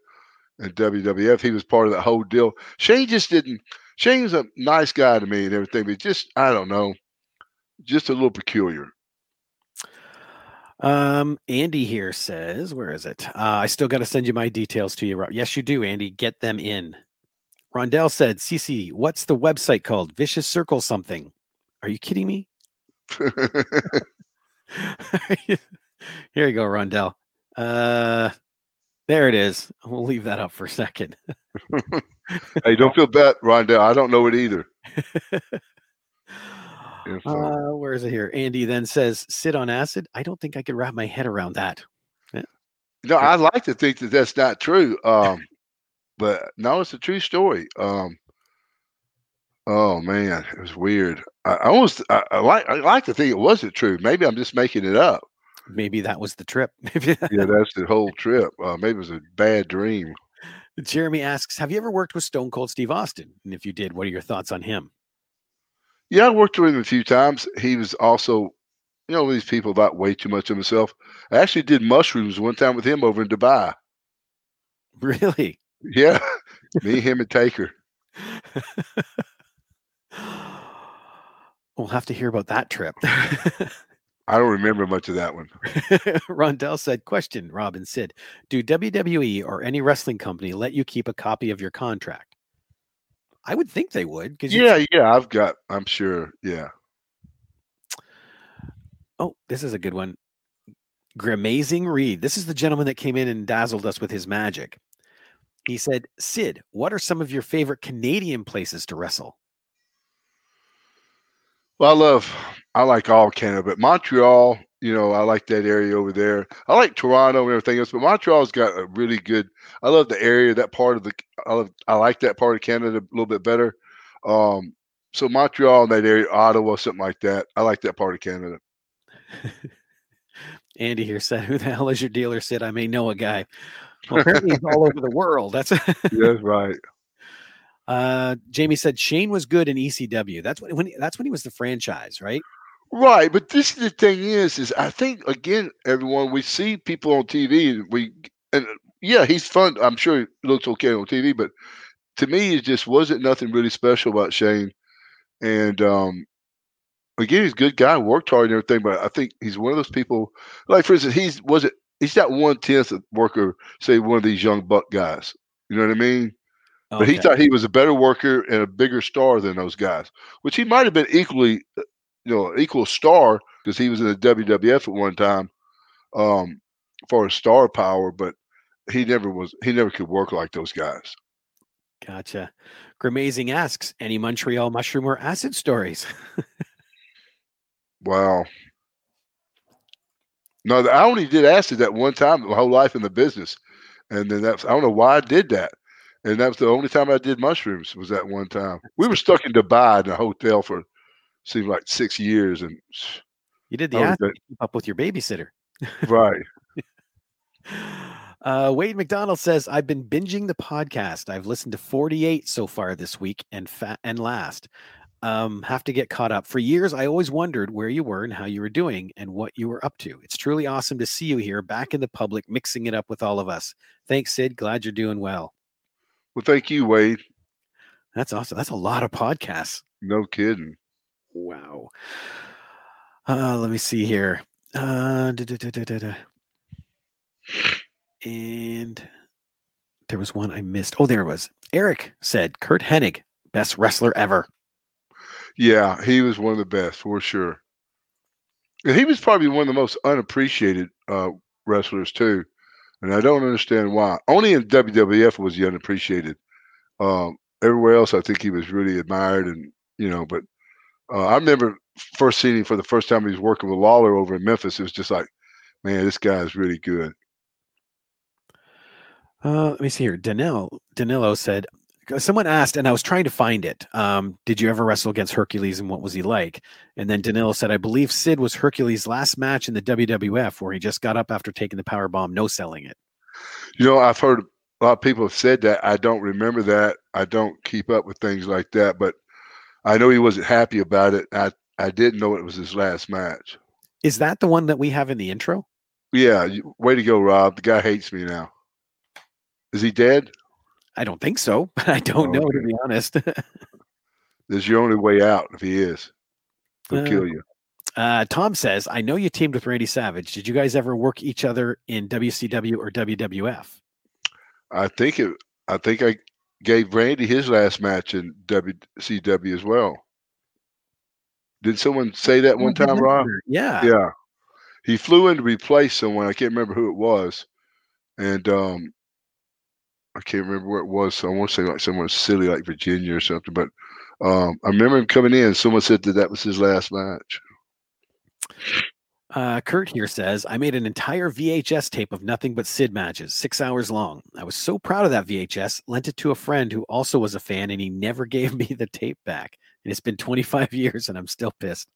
and WWF. He was part of that whole deal. Shane just didn't. Shane was a nice guy to me and everything, but just I don't know, just a little peculiar. Um, Andy here says, where is it? Uh, I still got to send you my details to you. Yes, you do, Andy. Get them in. Rondell said, CC, what's the website called? Vicious Circle something. Are you kidding me? *laughs* *laughs* Here you go, Rondell. Uh, there it is. We'll leave that up for a second. *laughs* hey, don't feel bad, Rondell. I don't know it either. If, uh, Uh, where is it here? Andy then says, Sid on acid. I don't think I could wrap my head around that. no, I like to think that that's not true. *laughs* Um, but no, it's a true story. Um, oh man, it was weird. I, I almost I, I like I like to think it wasn't true. Maybe I'm just making it up. Maybe that was the trip. *laughs* Yeah, that's the whole trip. Uh, maybe it was a bad dream. Jeremy asks, have you ever worked with Stone Cold Steve Austin? And if you did, what are your thoughts on him? Yeah, I worked with him a few times. He was also, you know, these people about way too much of himself. I actually did mushrooms one time with him over in Dubai. *laughs* Really? Yeah, me, him, and Taker. We'll have to hear about that trip. *laughs* I don't remember much of that one. *laughs* Rondell said, Question, Robin Sid, do WWE or any wrestling company let you keep a copy of your contract? I would think they would because Yeah, yeah, I've got. I'm sure. Yeah. Oh, this is a good one. Grimazing Reed. This is the gentleman that came in and dazzled us with his magic. He said, Sid, what are some of your favorite Canadian places to wrestle? Well, I love. I like all Canada, but Montreal. You know, I like that area over there. I like Toronto and everything else, but Montreal's got a really good. I love the area, that part of the. I love. I like that part of Canada a little bit better. Um, so Montreal and that area, Ottawa, something like that. I like that part of Canada. *laughs* Andy here said, Who the hell is your dealer? Said, I may know a guy. Well, apparently he's all over the world. That's *laughs* That's right. uh Jamie said Shane was good in ECW. That's when, when that's when he was the franchise, right? Right, but this is the thing is, is I think again, everyone we see people on TV, and we and yeah, he's fun. I'm sure he looks okay on TV, but to me, it just wasn't nothing really special about Shane. And um, again, he's a good guy, worked hard and everything, but I think he's one of those people. Like for instance, he's wasn't he's not one tenth worker, say one of these young buck guys. You know what I mean? But he thought he was a better worker and a bigger star than those guys, which he might have been equally, uh, you know, equal star because he was in the WWF at one time. Um, for his star power, but he never was. He never could work like those guys. Gotcha. Grimazing asks, any Montreal mushroom or acid stories? Wow. No, I only did acid that one time my whole life in the business, and then that's I don't know why I did that, and that was the only time I did mushrooms was that one time. We were stuck in Dubai in a hotel for seemed like six years, and You did the I was acid good. to keep up with your babysitter. right. *laughs* Uh, Wade McDonald says, I've been binging the podcast. I've listened to 48 so far this week and fa- and last. Um, have to get caught up. For years, I always wondered where you were and how you were doing and what you were up to. It's truly awesome to see you here back in the public, mixing it up with all of us. Thanks, Sid. Glad you're doing well. Well, thank you, Wade. That's awesome. That's a lot of podcasts. No kidding. Wow. Uh, let me see here. Uh. And there was one I missed. Oh, there it was. Eric said Curt Hennig, best wrestler ever. Yeah, he was one of the best for sure. And he was probably one of the most unappreciated uh, wrestlers too. And I don't understand why. Only in WWF was he unappreciated. Um, everywhere else, I think he was really admired, and you know. But uh, I remember first seeing him for the first time. He was working with Lawler over in Memphis. It was just like, man, this guy is really good. Uh, let me see here. Danilo, Danilo said, someone asked, and I was trying to find it. Um, did you ever wrestle against Hercules and what was he like? And then Danilo said, I believe Sid was Hercules' last match in the WWF where he just got up after taking the power bomb, no selling it. You know, I've heard a lot of people have said that. I don't remember that. I don't keep up with things like that, but I know he wasn't happy about it. I I didn't know it was his last match. Is that the one that we have in the intro? Yeah, way to go, Rob. The guy hates me now. Is he dead? I don't think so, but *laughs* I don't know to be honest. *laughs* This is your only way out if he is. He'll Uh, kill you. uh, Tom says, I know you teamed with Randy Savage. Did you guys ever work each other in WCW or WWF? I think it. I think I gave Randy his last match in WCW as well. Did someone say that one time, Rob? Yeah. Yeah. He flew in to replace someone. I can't remember who it was. And um I can't remember where it was. So I want to say like somewhere silly like Virginia or something. But um I remember him coming in. Someone said that that was his last match. Uh, Kurt here says, I made an entire VHS tape of nothing but Sid matches, six hours long. I was so proud of that VHS, lent it to a friend who also was a fan, and he never *laughs* gave me the tape back. And it's been 25 *laughs* years, and I'm still pissed.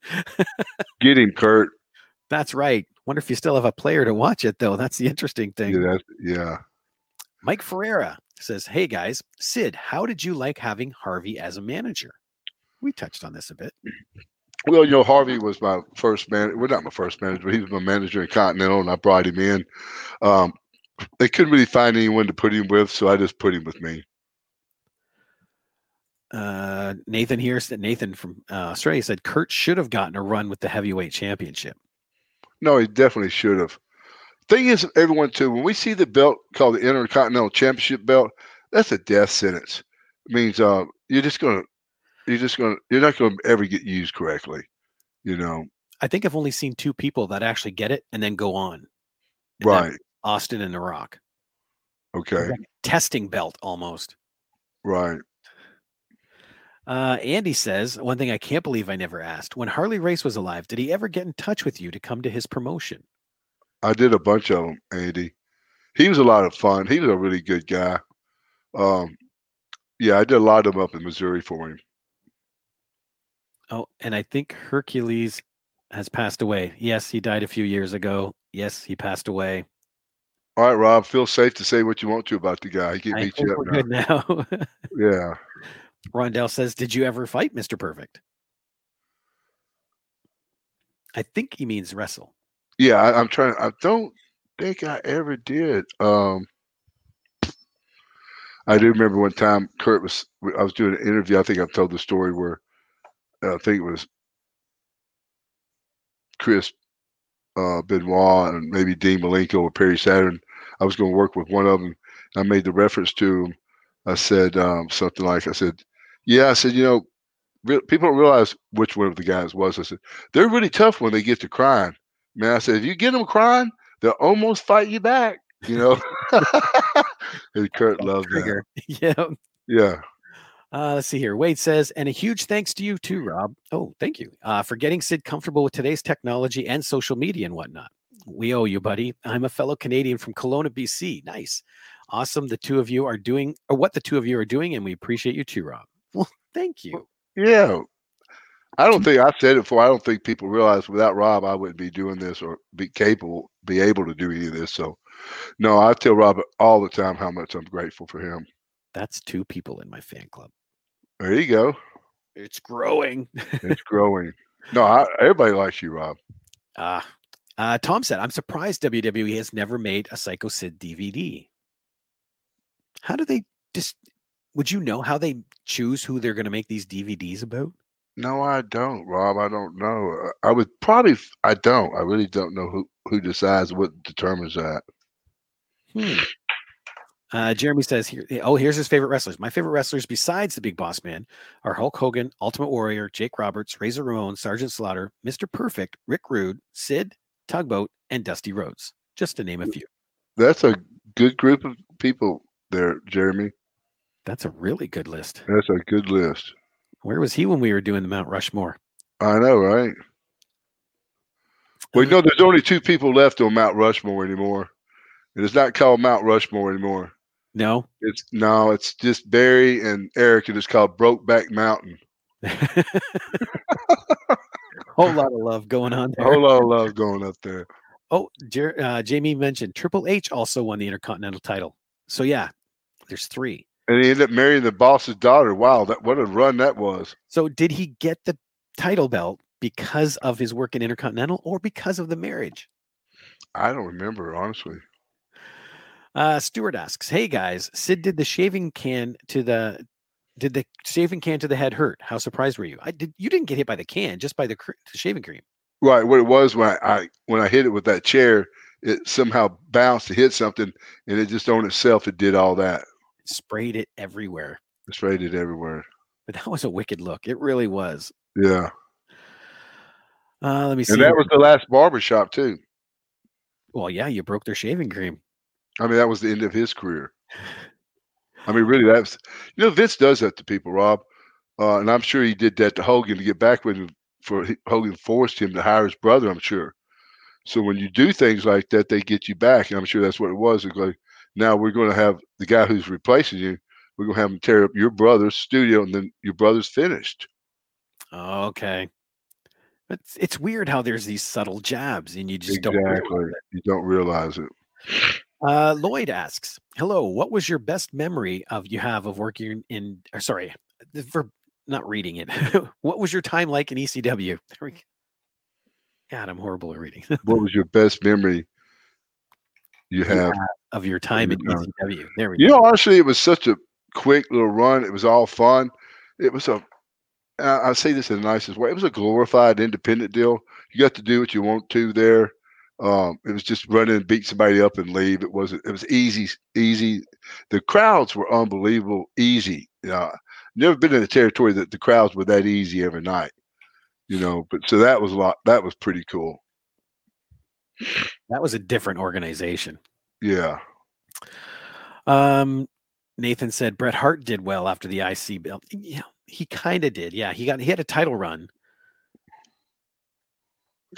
Get him, Kurt. *laughs* That's right. Wonder if you still have a player to watch it, though. That's the interesting thing. Yeah, yeah. Mike Ferreira says, Hey guys, Sid, how did you like having Harvey as a manager? We touched on this a bit. Well, you know, Harvey was my first man. Well, not my first manager, but he was my manager in Continental, and I brought him in. Um, they couldn't really find anyone to put him with, so I just put him with me. Uh, Nathan here said, Nathan from uh, Australia said, Curt should have gotten a run with the heavyweight championship. No, he definitely should have. Thing is, everyone too, when we see the belt called the Intercontinental Championship belt, that's a death sentence. It means uh, you're just gonna, you're just gonna, you're not gonna ever get used correctly. You know, I think I've only seen two people that actually get it and then go on. Right? Austin and The Rock. Okay, Testing belt almost. right. Uh, Andy says, one thing I can't believe I never asked. When Harley Race was alive, did he ever get in touch with you to come to his promotion? I did a bunch of them, Andy. He was a lot of fun. He was a really good guy. Um, yeah, I did a lot of them up in Missouri for him. Oh, and I think Hercules has passed away. Yes, he died a few years ago. Yes, he passed away. All right, Rob, feel safe to say what you want to about the guy. He can beat you we're up now. good now. *laughs* Yeah. Rondell says, Did you ever fight Mr. Perfect? I think he means wrestle. Yeah, I, I'm trying. I don't think I ever did. Um, I do remember one time Curt was. I was doing an interview. I think I've told the story where I think it was Chris uh, Benoit and maybe Dean Malenko or Perry Saturn. I was going to work with one of them. I made the reference to him. I said um, something like, "I said, yeah, I said, you know, re- people don't realize which one of the guys was. I said, they're really tough when they get to crying." Man, I said, if you get them crying, they'll almost fight you back. You know, *laughs* and Curt loved that. *laughs* Yeah. Yeah, Uh, let's see here. Wade says, and a huge thanks to you too, Rob. Oh, thank you uh, for getting Sid comfortable with today's technology and social media and whatnot. We owe you, buddy. I'm a fellow Canadian from Kelowna, BC. Nice, awesome. The two of you are doing, or what the two of you are doing, and we appreciate you too, Rob. *laughs* Well, thank you. yeah. I don't think I said it before. I don't think people realize without Rob, I wouldn't be doing this or be capable, be able to do any of this. So, no, I tell Rob all the time how much I'm grateful for him. That's two people in my fan club. There you go. It's growing. *laughs* It's growing. No, I, everybody likes you, Rob. Ah, uh, Tom said, I'm surprised WWE has never made a Psycho Sid DVD. How do they just, would you know how they choose who they're going to make these DVDs about? No, I don't, Rob. I don't know. Uh, I would probably. I don't. I really don't know who who decides what determines that. Hmm. Uh, Jeremy says here, oh, here's his favorite wrestlers. My favorite wrestlers besides the Big Boss Man are Hulk Hogan, Ultimate Warrior, Jake Roberts, Razor Ramon, Sergeant Slaughter, Mr. Perfect, Rick Rude, Sid, Tugboat, and Dusty Rhodes, just to name a few. That's a good group of people there, Jeremy. That's a really good list. That's a good list. Where was he when we were doing the Mount Rushmore? I know, right? Well, you know, there's only two people left on Mount Rushmore anymore. And it's not called Mount Rushmore anymore. No. It's no, it's just Barry and Eric, and it's called Brokeback Mountain. *laughs* *laughs* Whole lot of love going on A whole lot of love going up there. Oh, Jer- uh, Jamie mentioned Triple H also won the Intercontinental title. So yeah, there's three. And he ended up marrying the boss's daughter. Wow, that what a run that was. So did he get the title belt because of his work in Intercontinental or because of the marriage? I don't remember, honestly. Uh, Stewart asks, "Hey guys, Sid did the shaving can to the did the shaving can to the head hurt? How surprised were you? I did. You didn't get hit by the can, just by the, cr- the shaving cream. Right. What it was when I, I when I hit it with that chair, it somehow bounced to hit something, and it just on itself it did all that. Sprayed it everywhere. It sprayed it everywhere. But that was a wicked look. It really was. Yeah. Uh, let me see. And that was the last barber shop too. well, yeah, you broke their shaving cream. I mean, that was the end of his career. I mean, really, *laughs* that's you know, Vince does that to people, Rob, uh, and I'm sure he did that to Hogan to get back with him. For Hogan forced him to hire his brother, I'm sure. So when you do things like that, they get you back, and I'm sure that's what it was. It's like now we're going to have the guy who's replacing you. We're going to have him tear up your brother's studio, and then your brother's finished. Okay. But it's, it's weird how there's these subtle jabs and you just don't. realize Exactly. You don't realize it. Uh, Lloyd asks, "Hello, what was your best memory of you have of working in? Or sorry, verb not reading it. *laughs* what was your time like in ECW? *laughs* There we go. God, I'm horrible at reading. What was your best memory you have? of your time in ECW. There we You go. know, honestly, it was such a quick little run. It was all fun. It was a, I I say this in the nicest way. It was a glorified independent deal. You got to do what you want to there. Um, it was just run in, beat somebody up, and leave. It wasn't. It was easy, easy. The crowds were unbelievable, easy. Uh, never been in a territory that the crowds were that easy every night. You know, but so that was a lot. That was pretty cool. That was a different organization. Yeah. Um, Nathan said Bret Hart did well after the IC belt. Yeah, he kind of did. Yeah, he got he had a title run.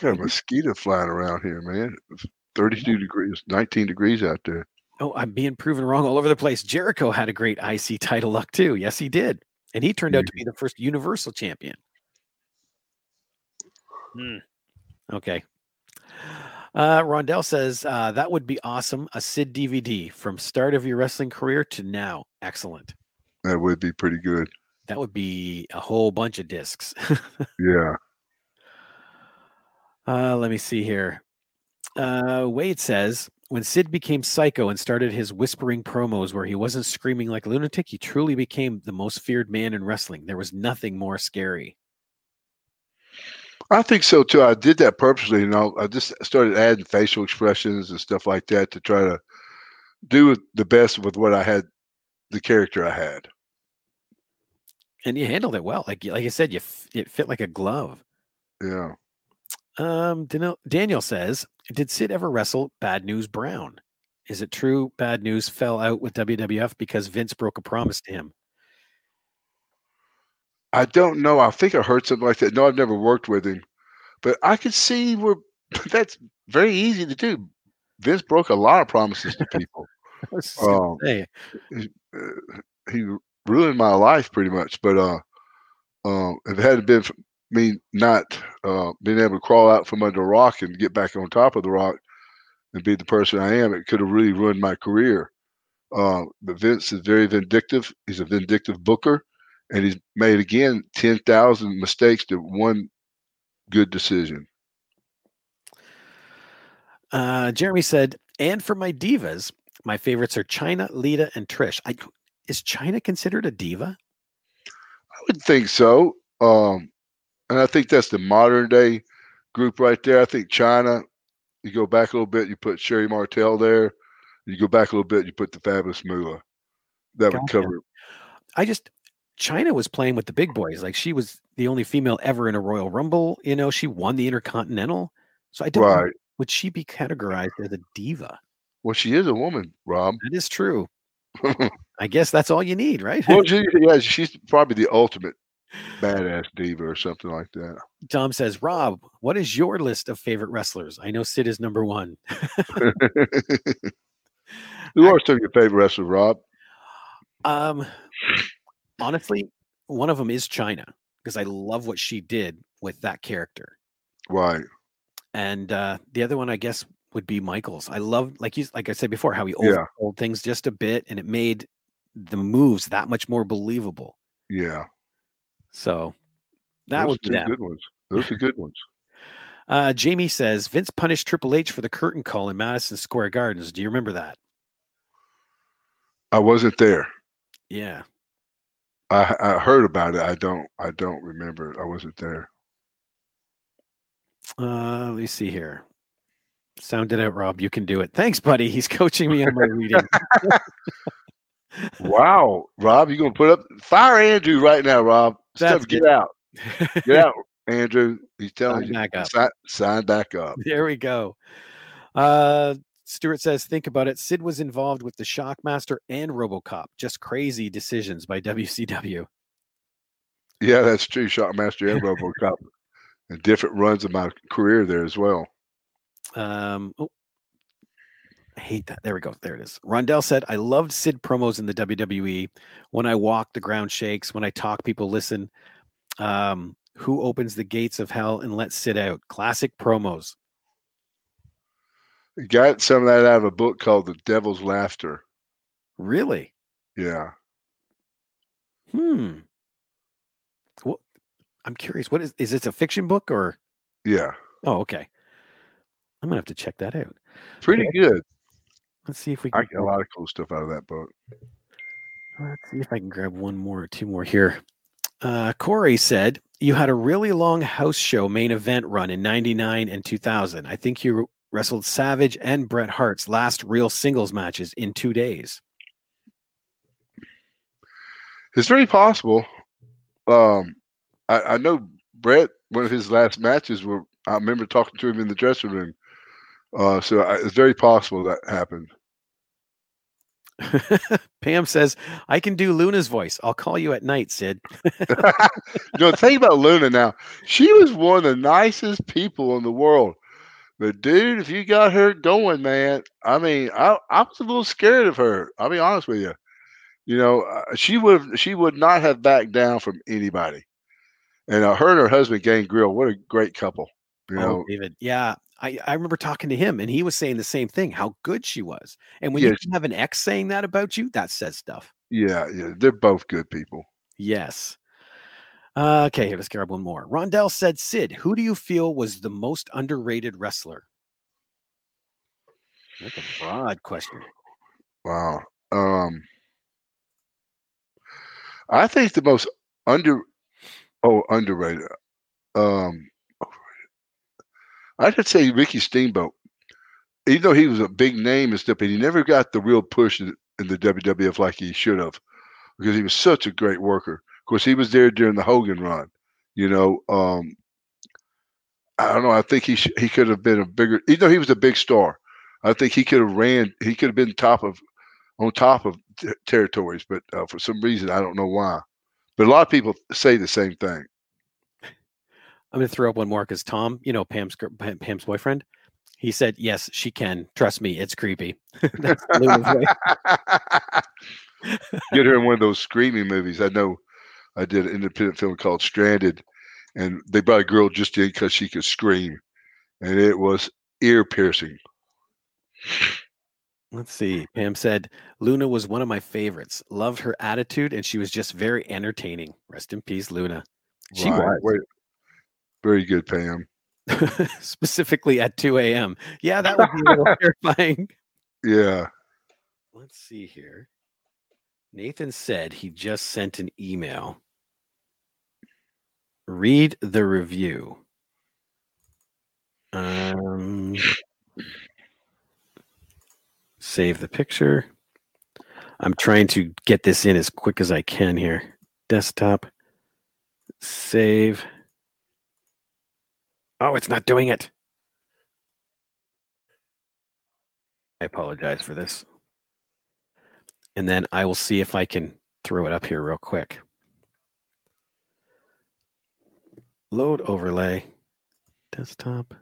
We got a mosquito flying around here, man. It's 32 degrees, 19 degrees out there. Oh, I'm being proven wrong all over the place. Jericho had a great IC title luck too. Yes, he did. And he turned out to be the first universal champion. Hmm. Okay. Uh, Rondell says uh, that would be awesome. A Sid DVD from start of your wrestling career to now. Excellent. That would be pretty good. That would be a whole bunch of discs. *laughs* Yeah. Uh, let me see here. Uh, Wade says when Sid became psycho and started his whispering promos where he wasn't screaming like a lunatic, he truly became the most feared man in wrestling. There was nothing more scary. I think so too. I did that purposely. You know, I just started adding facial expressions and stuff like that to try to do the best with what I had, the character I had. And you handled it well. Like like I said, you f- it fit like a glove. Yeah. Um, Daniel, says, "Did Sid ever wrestle Bad News Brown? Is it true Bad News fell out with WWF because Vince broke a promise to him?" I don't know. I think I heard something like that. No, I've never worked with him, but I could see where *laughs* that's very easy to do. Vince broke a lot of promises to people. *laughs* I was just gonna Um, uh, he ruined my life pretty much. But uh, um, if it hadn't been for me not uh, being able to crawl out from under a rock and get back on top of the rock and be the person I am, it could have really ruined my career. Uh, but Vince is very vindictive. He's a vindictive booker, and he's made again ten thousand mistakes to one good decision. uh, Jeremy said, "And for my divas, my favorites are Chyna, Lita, and Trish. I, is Chyna considered a diva? I would think so. Um, and I think that's the modern day group right there. I think Chyna, you go back a little bit, you put Sherri Martel there. You go back a little bit, you put the Fabulous Moolah. That would Gotcha. cover. I just Chyna was playing with the big boys. Like she was the only female ever in a Royal Rumble. You know, she won the Intercontinental. So I don't. know, Right. Would she be categorized as a diva? Well, she is a woman, Rob. That is true. *laughs* I guess that's all you need, right? well, she, yeah, she's probably the ultimate badass diva or something like that. Tom says, Rob, what is your list of favorite wrestlers? I know Sid is number one. *laughs* Who are some of your favorite wrestlers, Rob? Um, honestly, one of them is Chyna because I love what she did with that character, Right. and uh, the other one, I guess, would be Michaels. I love, like you, like I said before, how he Yeah. oversold things just a bit, and it made the moves that much more believable. Yeah. So that Those would be good ones. Those are good ones. *laughs* Uh, Jamie says Vince punished Triple H for the curtain call in Madison Square Gardens. Do you remember that? I wasn't there. Yeah. I, I heard about it. I don't. I don't remember. it. I wasn't there. Uh, let me see here. Sound it out, Rob. You can do it. Thanks, buddy. He's coaching me on my reading. *laughs* Wow, Rob, You're gonna put up fire Andrew right now, Rob. That's get good. out. Get out, Andrew. He's telling Sign you. back up. Sign, sign back up. there we go. Uh, Stuart says, think about it. Sid was involved with the Shockmaster and Robocop. Just crazy decisions by *laughs* WCW. Yeah, that's true. Shockmaster and *laughs* RoboCop, and different runs of my career there as well. Um, oh, I hate that. There we go. There it is. Rondell said, I loved Sid promos in the WWE. When I walk, the ground shakes. When I talk, people listen. Um, who opens the gates of hell and lets Sid out? Classic promos. Got some of that out of a book called The Devil's Laughter. Really? Yeah, Hmm. What? I'm curious. What is is this a fiction book or? yeah, Oh, okay. I'm gonna have to check that out. pretty good. Let's see if we I can. get a lot of cool stuff out of that book. Let's see if I can grab one more or two more here. Uh, Corey said you had a really long house show main event run in '99 and 2000. I think you wrestled Savage and Bret Hart's last real singles matches in two days. It's very possible. Um, I, I know Bret, One of his last matches were. I remember talking to him in the dressing room. Uh, so I, it's very possible that happened. *laughs* Pam says I can do Luna's voice. I'll call you at night, Sid. *laughs* no, think about Luna now. She was one of the nicest people in the world. But dude, if you got her going, man, I mean, I I was a little scared of her. I'll be honest with you. You know, uh, she would she would not have backed down from anybody. And uh, her and her husband, Gangrel, what a great couple. You Oh, David. Yeah. I, I remember talking to him and he was saying the same thing, how good she was. And when you have an ex saying that about you, that says stuff. yeah, yeah, they're both good people. Yes. Uh, okay, here, let's grab one more. Rondell said, Sid, who do you feel was the most underrated wrestler? That's a broad question. Wow. Um, I think the most under oh underrated. Um, I should say Ricky Steamboat. Even though he was a big name and stuff, but he never got the real push in, in the WWF like he should have, because he was such a great worker. Of course, he was there during the Hogan run. You know, um, I don't know. I think he sh- he could have been a bigger. Even though he was a big star, I think he could have ran. He could have been top of on top of t- territories, but uh, for some reason I don't know why. But a lot of people say the same thing. I'm going to throw up one more because Tom, you know Pam's Pam- Pam's boyfriend, he said yes, she can. Trust me, it's creepy. *laughs* That's Get her in one of those screaming movies. I know. I did an independent film called Stranded, and they brought a girl just in because she could scream, and it was ear piercing. Let's see. Pam said Luna was one of my favorites. Loved her attitude, and she was just very entertaining. Rest in peace, Luna. She Right, was. wait. Very good, Pam. *laughs* specifically at 2 a.m. Yeah, that would be a little *laughs* terrifying. Yeah. Let's see here. Nathan said he just sent an email. Read the review. Um, save the picture. I'm trying to get this in as quick as I can here. Desktop. Save. Oh, it's not doing it. I apologize for this. And then I will see if I can throw it up here real quick. Load overlay. Desktop.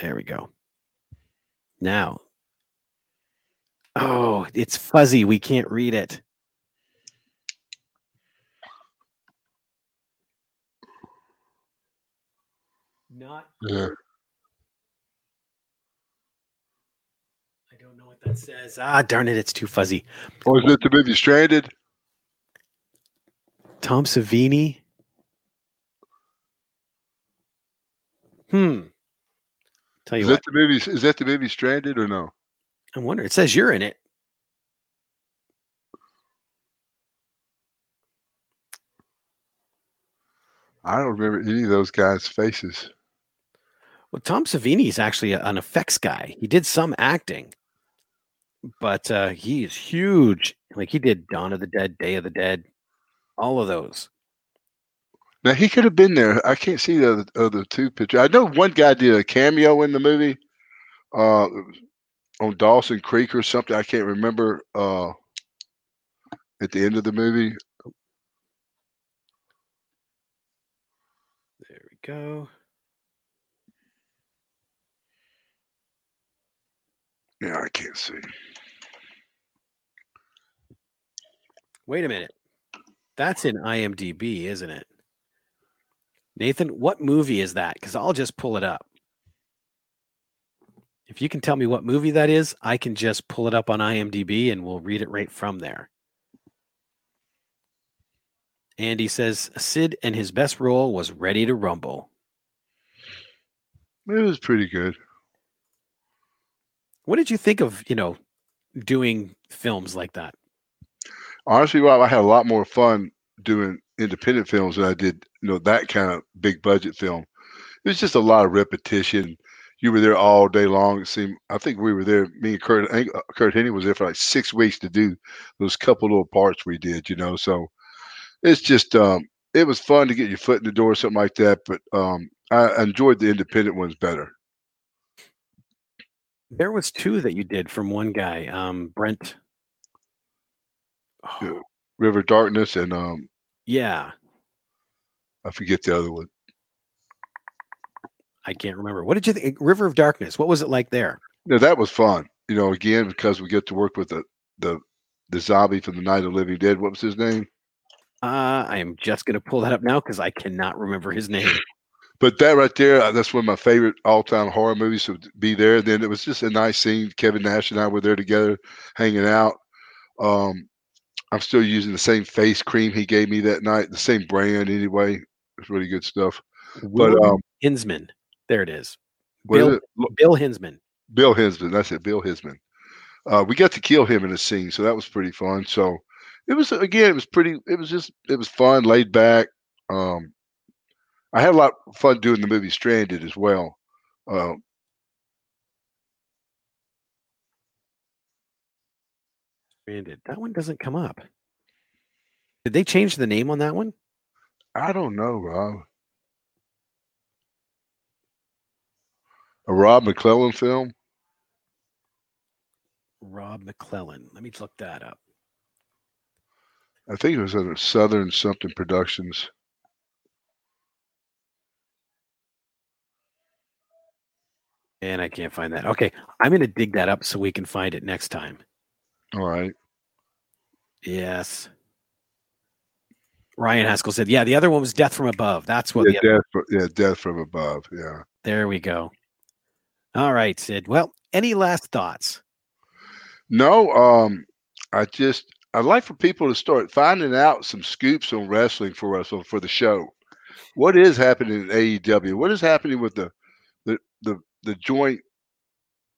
There we go. Now. Oh, it's fuzzy. We can't read it. Not Yeah. I don't know what that says. Ah, darn it, it's too fuzzy. Oh, is it the movie Stranded? Tom Savini. Hmm. Tell you Is what, that the movie? Is that the movie Stranded or no? I wonder. It says you're in it. I don't remember any of those guys' faces. Well, Tom Savini is actually an effects guy. He did some acting, but uh, he is huge. Like he did Dawn of the Dead, Day of the Dead, all of those. Now he could have been there. I can't see the other, other two pictures. I know one guy did a cameo in the movie, uh, on Dawson Creek or something. I can't remember. Uh, at the end of the movie, There we go. Yeah, I can't see. Wait a minute. That's in IMDb, isn't it? Nathan, what movie is that? Because I'll just pull it up. If you can tell me what movie that is, I can just pull it up on IMDb and we'll read it right from there. Andy says Sid and his best role was Ready to Rumble. It was pretty good. What did you think of, you know, doing films like that? Honestly, Rob, I had a lot more fun doing independent films than I did, you know, that kind of big budget film. It was just a lot of repetition. You were there all day long. It seemed. I think we were there. Me and Curt, uh, Curt Hennig was there for like six weeks to do those couple little parts we did. You know, so it's just um, it was fun to get your foot in the door, or something like that. But um, I enjoyed the independent ones better. There was two that you did from one guy, um, Brent. Oh. River Darkness and um, yeah, I forget the other one. I can't remember. What did you think? River of Darkness. What was it like there? No, that was fun. You know, again because we get to work with the the the zombie from the Night of Living Dead. What was his name? Uh, I am just going to pull that up now because I cannot remember his name. But that right there, uh, that's one of my favorite all-time horror movies to be there. Then it was just a nice scene. Kevin Nash and I were there together, hanging out. Um, I'm still using the same face cream he gave me that night, the same brand anyway. It's really good stuff. But um, Hinzman. There it is. Bill, it? Bill Hinzman. Bill Hinzman. That's it. Bill Hinzman. Uh, we got to kill him in a scene, so that was pretty fun. So it was again, it was pretty. It was just, it was fun, laid back. Um, I had a lot of fun doing the movie Stranded as well. Uh, Branded. That one doesn't come up. Did they change the name on that one? I don't know, Rob. A Rob McClellan film. Rob McClellan. Let me look that up. I think it was under Southern something Productions. And I can't find that. Okay. I'm going to dig that up so we can find it next time. All right. Yes. Ryan Haskell said, yeah, the other one was Death from Above. That's what Yeah, the other, death, fro- yeah, death from above. Yeah. there we go. All right, Sid. Well, any last thoughts? No, um, I just I'd like for people to start finding out some scoops on wrestling for us on- for the show. What is happening in AEW? What is happening with the the, joint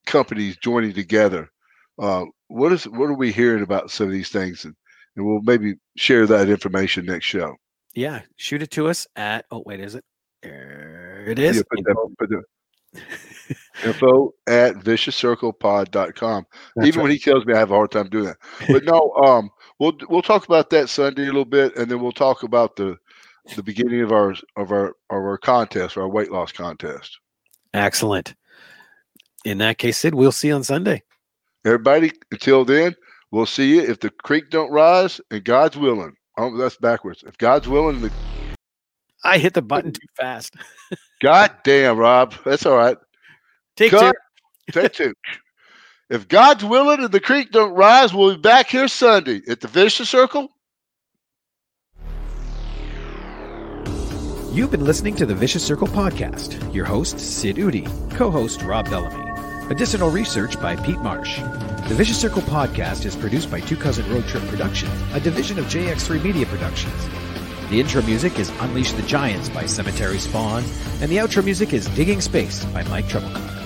companies joining together? Uh, what is what are we hearing about some of these things? And, and we'll maybe share that information next show. Yeah, shoot it to us at, oh, wait, is it? There it is. Yeah, put that, put the, *laughs* info at viciouscirclepod.com. That's Even when he tells me I have a hard time doing that. But no, *laughs* um, we'll we'll talk about that Sunday a little bit, and then we'll talk about the the beginning of our of our of our contest, our weight loss contest. Excellent. In that case, Sid, we'll see you on Sunday. Everybody, until then, we'll see you if the creek don't rise and God's willing. Oh, that's backwards. If God's willing, the I hit the button too fast. *laughs* God damn, Rob, that's all right. Take Cut. two. Take two. If God's willing and the creek don't rise, we'll be back here Sunday at the Vicious Circle. You've been listening to the Vicious Circle podcast. Your host, Sid Eudy. Co host, Rob Bellamy. Additional research by Pete Marsh. The Vicious Circle podcast is produced by Two Cousin Road Trip Productions, a division of JX3 Media Productions. The intro music is Unleash the Giants by Cemetery Spawn, and the outro music is Digging Space by Mike Treblecock.